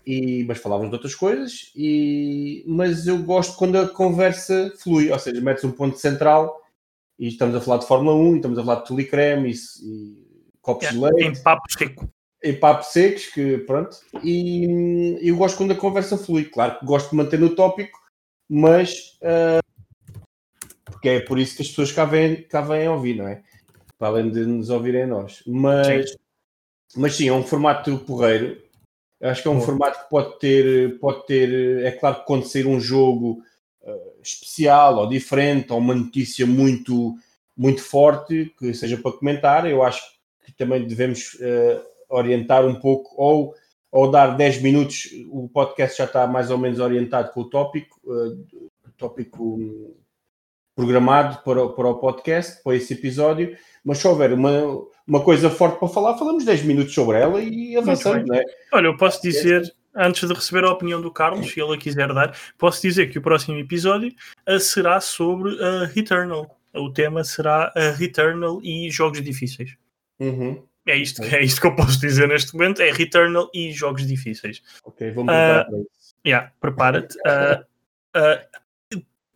e, mas falávamos de outras coisas, e, mas eu gosto quando a conversa flui, ou seja, metes um ponto central e estamos a falar de Fórmula 1, e estamos a falar de Tulicreme e, e copos yeah, de leite. Em papo seco. Em papos secos, que pronto. E eu gosto quando a conversa flui. Claro que gosto de manter no tópico, mas uh, porque é por isso que as pessoas cá vêm, cá vêm ouvir, não é? Para além de nos ouvirem nós. Mas sim. mas sim, é um formato porreiro. Acho que é um Bom. formato que pode ter, pode ter, é claro que quando sair um jogo uh, especial ou diferente, ou uma notícia muito, muito forte, que seja para comentar, eu acho que também devemos uh, orientar um pouco, ou, ou dar 10 minutos, o podcast já está mais ou menos orientado com o tópico, uh, tópico programado para, para o podcast, para esse episódio, mas se houver uma, uma coisa forte para falar, falamos 10 minutos sobre ela e avançamos, não é? Olha, eu posso dizer, antes de receber a opinião do Carlos, se ele a quiser dar, posso dizer que o próximo episódio uh, será sobre a uh, Returnal. O tema será a uh, Returnal e jogos difíceis. Uhum. É isto, é isto que eu posso dizer neste momento: é Returnal e jogos difíceis. Ok, vamos uh, para isso. Yeah, prepara-te. Uh,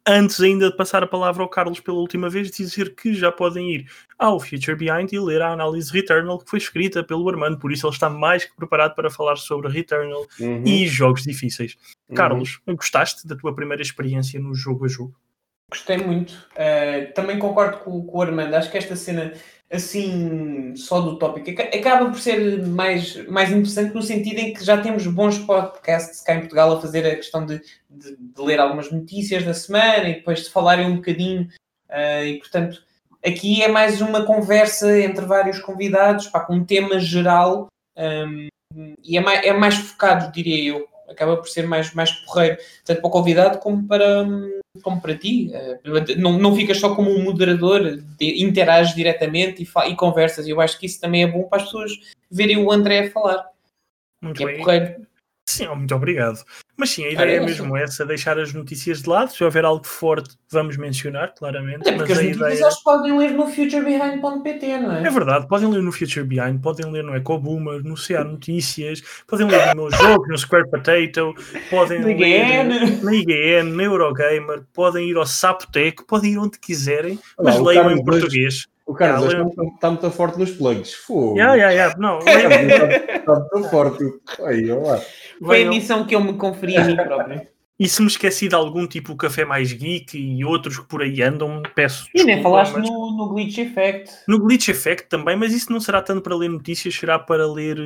antes ainda de passar a palavra ao Carlos pela última vez, dizer que já podem ir ao Future Behind e ler a análise Returnal que foi escrita pelo Armando, por isso ele está mais que preparado para falar sobre Returnal uhum. e jogos difíceis. Uhum. Carlos, gostaste da tua primeira experiência no jogo a jogo? Gostei muito. Uh, também concordo com, com o Armando. Acho que esta cena assim, só do tópico, acaba por ser mais, mais interessante no sentido em que já temos bons podcasts cá em Portugal a fazer a questão de, de, de ler algumas notícias da semana e depois de falarem um bocadinho. Uh, e portanto, aqui é mais uma conversa entre vários convidados, pá, com um tema geral um, e é mais, é mais focado, diria eu. Acaba por ser mais, mais porreiro, tanto para o convidado como para, como para ti. Eh, não, não ficas só como um moderador, de, interages diretamente e, e conversas. Eu acho que isso também é bom para as pessoas verem o André a falar. Muito que é bem. É porreiro. Sim, muito obrigado. Mas sim, a ideia é, é mesmo essa, deixar as notícias de lado. Se houver algo forte, vamos mencionar, claramente. É porque mas as notícias ideia... podem ler no futurebehind.pt, não é? É verdade, podem ler no Future Behind, podem ler no Ecoboomer, no CA Notícias, podem ler no meu [laughs] jogo, no Square Potato, podem na ler IGN. na IGN, na Eurogamer, podem ir ao Sapotec, podem ir onde quiserem, mas Olá, leiam em português. O Carlos yeah, está, está, muito forte nos plugs. Fogo. Yeah, yeah, yeah. Não, [laughs] está, está muito forte. Aí, olá. Foi a missão que eu me conferi a mim [laughs] próprio. E se me esqueci de algum tipo o Café Mais Geek e outros que por aí andam, peço E nem falaste mas... no, no, Glitch Effect. No Glitch Effect também, mas isso não será tanto para ler notícias, será para ler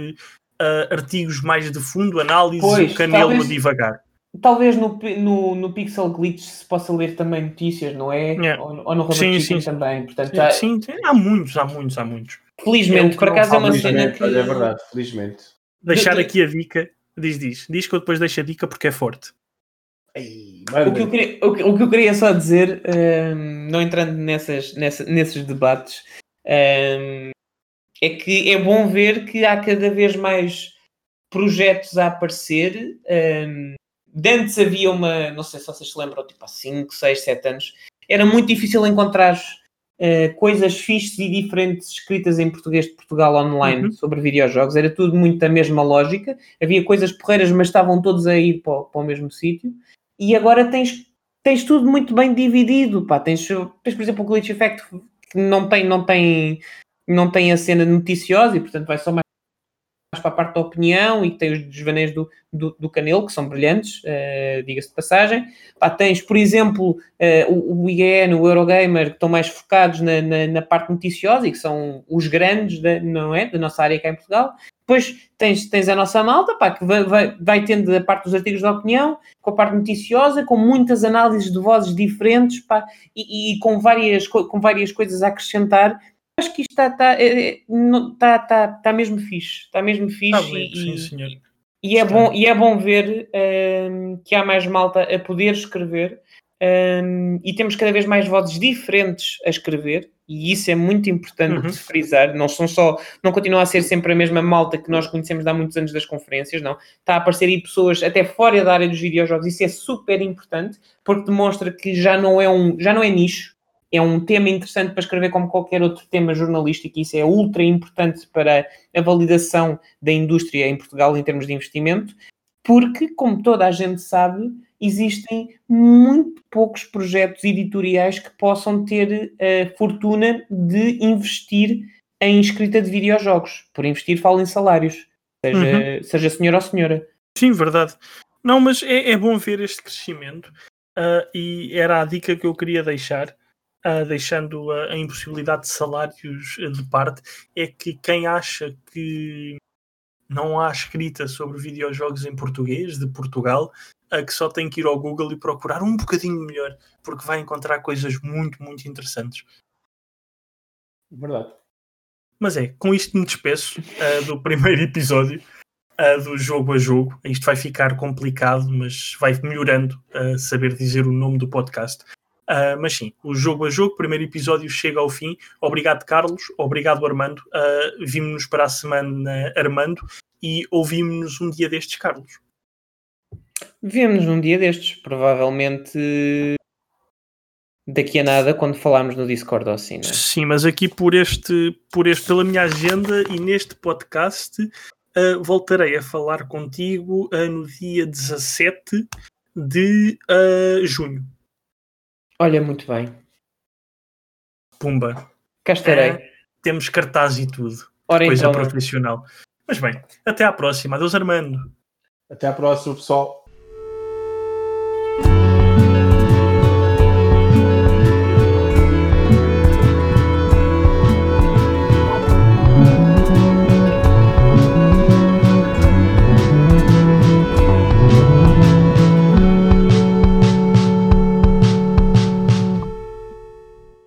uh, artigos mais de fundo, análise, pois, canelo talvez, devagar. Talvez no, no, no, Pixel Glitch se possa ler também notícias, não é? Yeah. Ou, ou, no Robert sim, sim, também. Portanto, sim, já... sim, há muitos, há muitos, há muitos. Felizmente, por acaso é uma cena que... É verdade, felizmente. Deixar aqui a dica Diz, diz. Diz que eu depois deixo a dica porque é forte. Ei, o, que eu queria, o, que, o que eu queria só dizer, um, não entrando nessas, nessa, nesses debates, um, é que é bom ver que há cada vez mais projetos a aparecer. Um, de antes havia uma, não sei se vocês se lembram, tipo há 5, 6, 7 anos, era muito difícil encontrar uh, coisas fixes e diferentes escritas em português de Portugal online uhum. sobre videojogos. Era tudo muito a mesma lógica. Havia coisas porreiras, mas estavam todos a ir para, para o mesmo sítio. E agora tens, tens tudo muito bem dividido. Pá. Tens, tens, por exemplo, o Glitch Effect que não tem, não tem, não tem a cena noticiosa e, portanto, vai só mais para a parte da opinião e tem os desvaneios do, do, do Canelo, que são brilhantes, uh, diga-se de passagem. Pá, tens, por exemplo, uh, o, o o Eurogamer, que estão mais focados na, na, na, parte noticiosa e que são os grandes, da, não é? Da nossa área cá em Portugal. Depois tens, tens a nossa malta, pá, que vai, vai, vai tendo a parte dos artigos de opinião, com a parte noticiosa, com muitas análises de vozes diferentes, pá, e, e com, várias, com várias coisas a acrescentar acho que isto está tá, é, tá, tá, tá mesmo fixe. Está mesmo fixe. Tá bem, e, sim, senhor. E é, bom, e é bom ver um, que há mais malta a poder escrever um, e temos cada vez mais vozes diferentes a escrever e isso é muito importante uhum. de frisar. Não são só, não continua a ser sempre a mesma malta que nós conhecemos há muitos anos das conferências, não. Está a aparecer aí pessoas até fora da área dos videojogos. Isso é super importante porque demonstra que já não é um, já não é nicho, é um tema interessante para escrever como qualquer outro tema jornalístico e isso é ultra importante para a validação da indústria em Portugal em termos de investimento, porque, como toda a gente sabe, existem muito poucos projetos editoriais que possam ter a fortuna de investir em escrita de videojogos. Por investir, falo em salários, seja, uhum. seja senhor ou senhora. Sim, verdade. Não, mas é, é bom ver este crescimento uh, e era a dica que eu queria deixar uh, deixando a, a, impossibilidade de salários de parte, é que quem acha que não há escrita sobre videojogos em português, de Portugal, uh, que só tem que ir ao Google e procurar um bocadinho melhor, porque vai encontrar coisas muito, muito interessantes. Verdade. Mas é, com isto me despeço uh, do [laughs] primeiro episódio. Uh, do jogo a jogo. Isto vai ficar complicado, mas vai melhorando a saber dizer o nome do podcast. Uh, mas sim, o jogo a jogo, o primeiro episódio chega ao fim. Obrigado, Carlos. Obrigado, Armando. Uh, Vimos-nos para a semana, Armando, e ouvimos-nos um dia destes, Carlos. Vemos um dia destes, provavelmente daqui a nada, quando falarmos no Discord ou assim, não é? Sim, mas aqui por este, por este, pela minha agenda e neste podcast, uh, voltarei a falar contigo uh, no dia 17 de uh, junho. Olha, muito bem. Pumba. Cá estarei. É, temos cartaz e tudo. Ora Coisa então, profissional. Mas bem, até à próxima. Adeus, Armando. Até à próxima, pessoal.